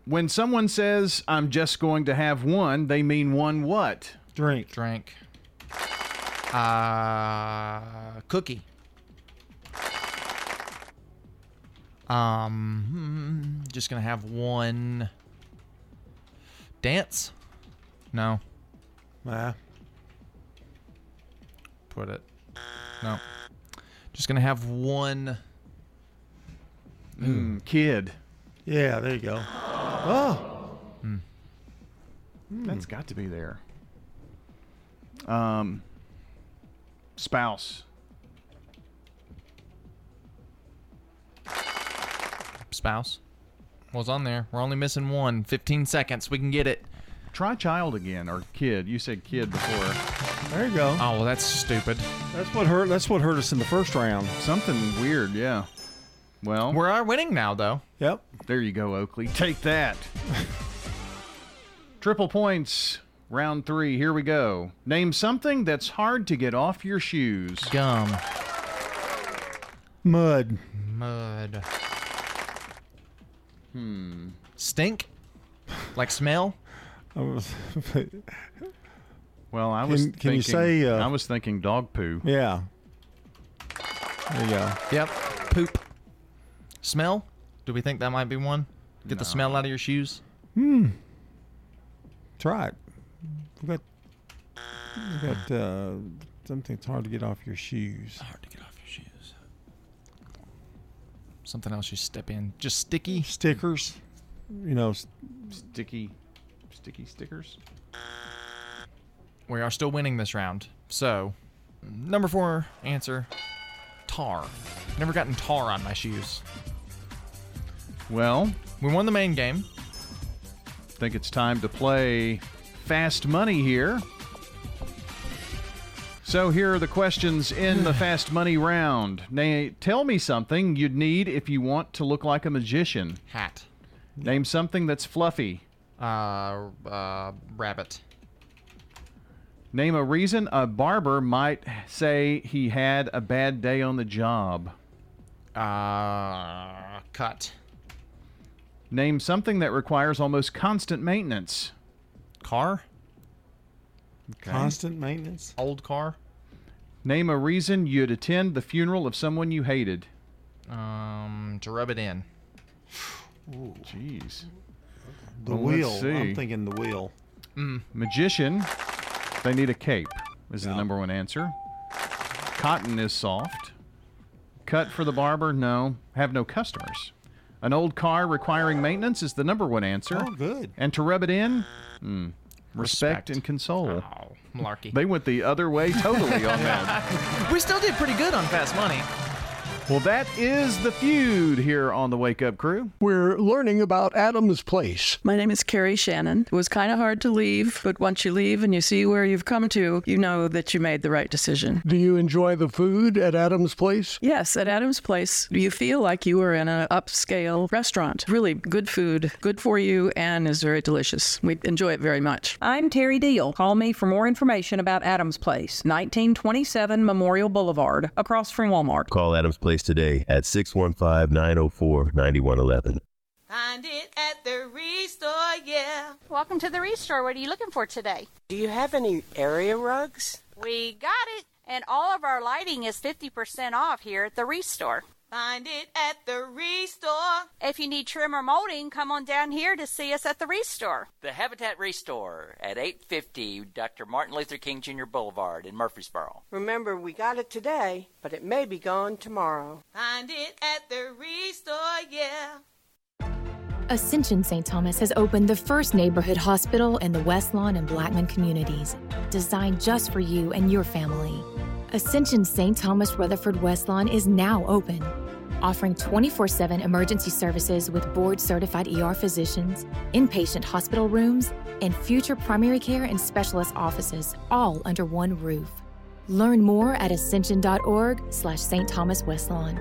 when someone says, I'm just going to have one, they mean one what? Drink. Drink. Uh, cookie. Um, hmm, just gonna have one. Dance? No. Ah. Put it. No. Just gonna have one. Mm, kid. Yeah. There you go. Oh. Hmm. That's got to be there. Um, spouse. Spouse. Was on there. We're only missing one. 15 seconds. We can get it. Try child again or kid. You said kid before. There you go. Oh, well, that's stupid. That's what hurt. That's what hurt us in the first round. Something weird, yeah. Well, we are winning now, though. Yep. There you go, Oakley. Take that. Triple points. Round three. Here we go. Name something that's hard to get off your shoes. Gum. Mud. Mud. Hmm. Stink? Like smell? Well, I was Can- can you say, uh, I was thinking dog poo. Yeah. There you go. Yep. Poop. Smell? Do we think that might be one? Get the smell out of your shoes? Hmm. Try it. We got. We got uh, something that's hard to get off your shoes. Hard to get off your shoes. Something else you step in. Just sticky? Stickers. You know. s- Sticky, sticky stickers. We are still winning this round. So, number four answer tar. Never gotten tar on my shoes. Well, we won the main game. I think it's time to play Fast Money here. So here are the questions in the Fast Money round. Nay, tell me something you'd need if you want to look like a magician. Hat. Name something that's fluffy. Uh, uh, rabbit. Name a reason a barber might say he had a bad day on the job. Uh, cut. Name something that requires almost constant maintenance. Car? Constant maintenance. Old car? Name a reason you'd attend the funeral of someone you hated. Um, to rub it in. Ooh, jeez. The Well, wheel. see. I'm thinking the wheel. Mm. Magician, they need a cape, is the number one answer. Cotton is soft. Cut for the barber, no. Have no customers. An old car requiring maintenance is the number one answer. Oh, good. And to rub it in, hmm, respect, Respect. and console. Oh, malarkey. They went the other way totally on that. we still did pretty good on fast money. Well, that is the feud here on the Wake Up Crew. We're learning about Adams Place. My name is Carrie Shannon. It was kind of hard to leave, but once you leave and you see where you've come to, you know that you made the right decision. Do you enjoy the food at Adams Place? Yes, at Adams Place, do you feel like you are in an upscale restaurant. Really good food, good for you, and is very delicious. We enjoy it very much. I'm Terry Deal. Call me for more information about Adams Place, 1927 Memorial Boulevard, across from Walmart. Call Adams Place today at 615 904 9111. Find it at the Restore, yeah. Welcome to the Restore. What are you looking for today? Do you have any area rugs? We got it. And all of our lighting is 50% off here at the Restore. Find it at the Restore. If you need trim or molding, come on down here to see us at the Restore. The Habitat Restore at 850 Dr. Martin Luther King Jr. Boulevard in Murfreesboro. Remember, we got it today, but it may be gone tomorrow. Find it at the Restore, yeah. Ascension St. Thomas has opened the first neighborhood hospital in the West Lawn and Blackman communities, designed just for you and your family. Ascension St. Thomas Rutherford West Lawn is now open, offering 24 7 emergency services with board certified ER physicians, inpatient hospital rooms, and future primary care and specialist offices, all under one roof. Learn more at ascension.org slash St. Thomas Westlawn.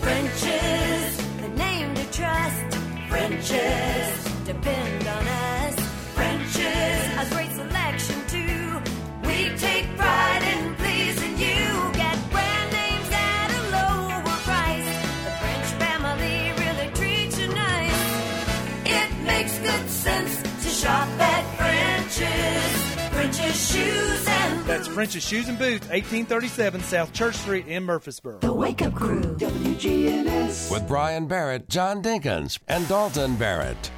French's, the name to trust. French's, depend French's Shoes and Boots, 1837 South Church Street in Murfreesboro. The Wake Up Crew, WGNS. With Brian Barrett, John Dinkins, and Dalton Barrett.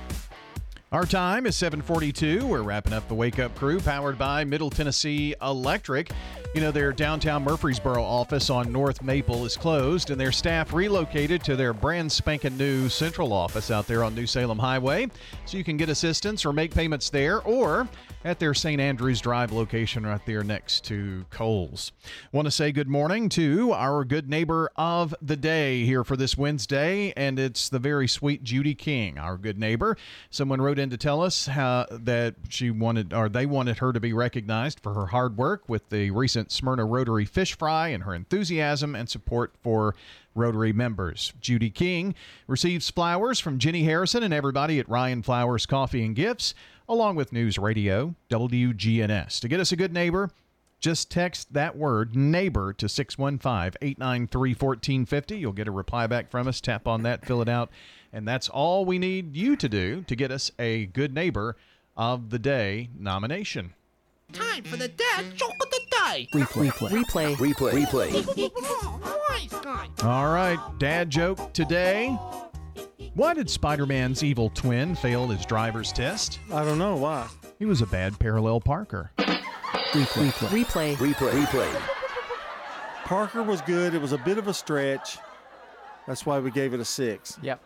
Our time is 742. We're wrapping up the Wake Up Crew, powered by Middle Tennessee Electric. You know, their downtown Murfreesboro office on North Maple is closed, and their staff relocated to their brand spanking new central office out there on New Salem Highway. So you can get assistance or make payments there or at their St. Andrews Drive location right there next to Kohl's. Want to say good morning to our good neighbor of the day here for this Wednesday, and it's the very sweet Judy King, our good neighbor. Someone wrote in to tell us how that she wanted or they wanted her to be recognized for her hard work with the recent Smyrna Rotary Fish Fry and her enthusiasm and support for Rotary members. Judy King receives flowers from Jenny Harrison and everybody at Ryan Flowers Coffee and Gifts, along with News Radio WGNS. To get us a good neighbor, just text that word neighbor to 615 893 1450. You'll get a reply back from us. Tap on that, fill it out. And that's all we need you to do to get us a good neighbor of the day nomination. Time for the dad joke of the day. Replay. Replay. Replay. Replay. All right, dad joke today. Why did Spider Man's evil twin fail his driver's test? I don't know. Why? He was a bad parallel parker. Replay. Replay. Replay. Replay. Replay. Parker was good. It was a bit of a stretch. That's why we gave it a six. Yep.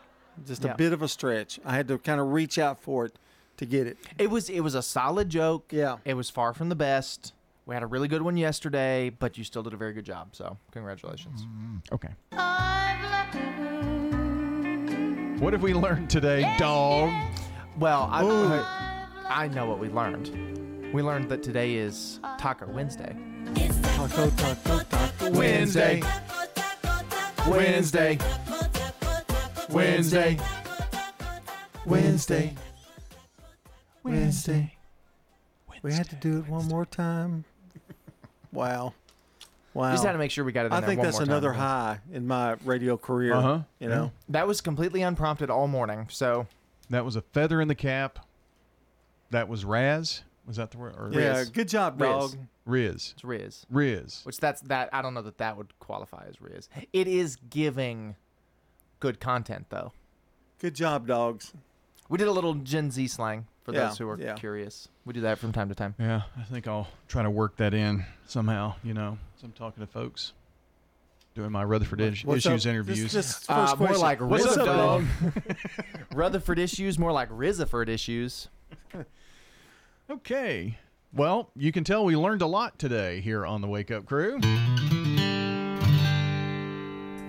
Just a Yep. bit of a stretch. I had to kind of reach out for it to get it. It was it was a solid joke. Yeah. It was far from the best. We had a really good one yesterday, but you still did a very good job. So congratulations. Mm-hmm. Okay. What have we learned today, dog? Well, I, I, I know what we learned. We learned that today is Taco Wednesday. Taco, taco, taco Wednesday. Wednesday. Wednesday. Wednesday. Wednesday. We had to do it one more time. Wow. Wow. Just had to make sure we got it in I there think one that's more time. another high in my radio career. Uh-huh. You know, That was completely unprompted all morning. So That was a feather in the cap. That was Raz. Was that the word? Or Yeah, good job, Rizz. dog. Rizz. It's Rizz. Rizz. Which that's that. I don't know that that would qualify as Rizz. It is giving good content though. good job, dogs. We did a little Gen Z slang for Yeah, those who are yeah. curious. We do that from time to time. Yeah, I think I'll try to work that in somehow, you know, as I'm talking to folks. Doing my Rutherford Ish- What's Issues up? interviews. This- this Uh, more like What's up, dog? Rutherford issues, more like Rizaford issues. Okay. Well, you can tell we learned a lot today here on the Wake Up Crew.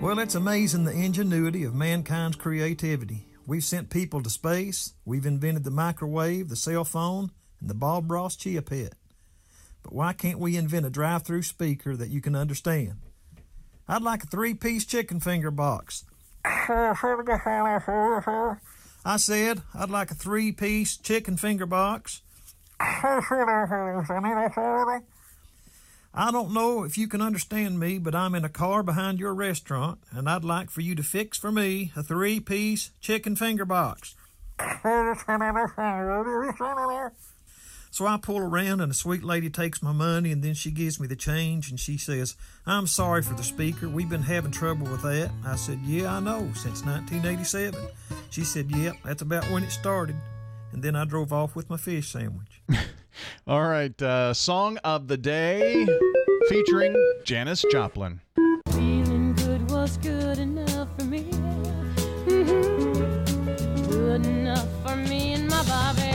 Well, it's amazing the ingenuity of mankind's creativity. We've sent people to space, we've invented the microwave, the cell phone, and the Bob Ross chia pet. But why can't we invent a drive through speaker that you can understand? I'd like a three piece chicken finger box. I said I'd like a three piece chicken finger box. I don't know if you can understand me, but I'm in a car behind your restaurant, and I'd like for you to fix for me a three piece chicken finger box. So I pull around, and the sweet lady takes my money, and then she gives me the change, and she says, I'm sorry for the speaker. We've been having trouble with that. I said, Yeah, I know, since 1987. She said, Yep, that's about when it started. And then I drove off with my fish sandwich. All right, uh, song of the day featuring Janis Joplin. Feeling good was good enough for me. Mm-hmm. Good enough for me and my Bobby.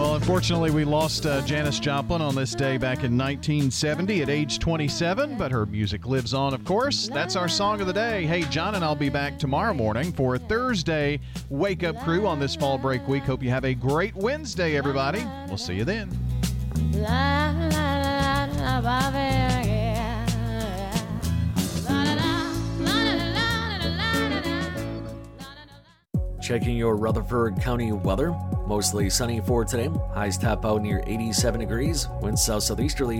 Well, unfortunately, we lost uh, Janis Joplin on this day back in 1970 at age 27, but her music lives on, of course. That's our song of the day. Hey, John and I'll be back tomorrow morning for Thursday Wake Up Crew on this fall break week. Hope you have a great Wednesday, everybody. We'll see you then. Checking your Rutherford County weather. Mostly sunny for today. Highs top out near 87 degrees. Winds south southeasterly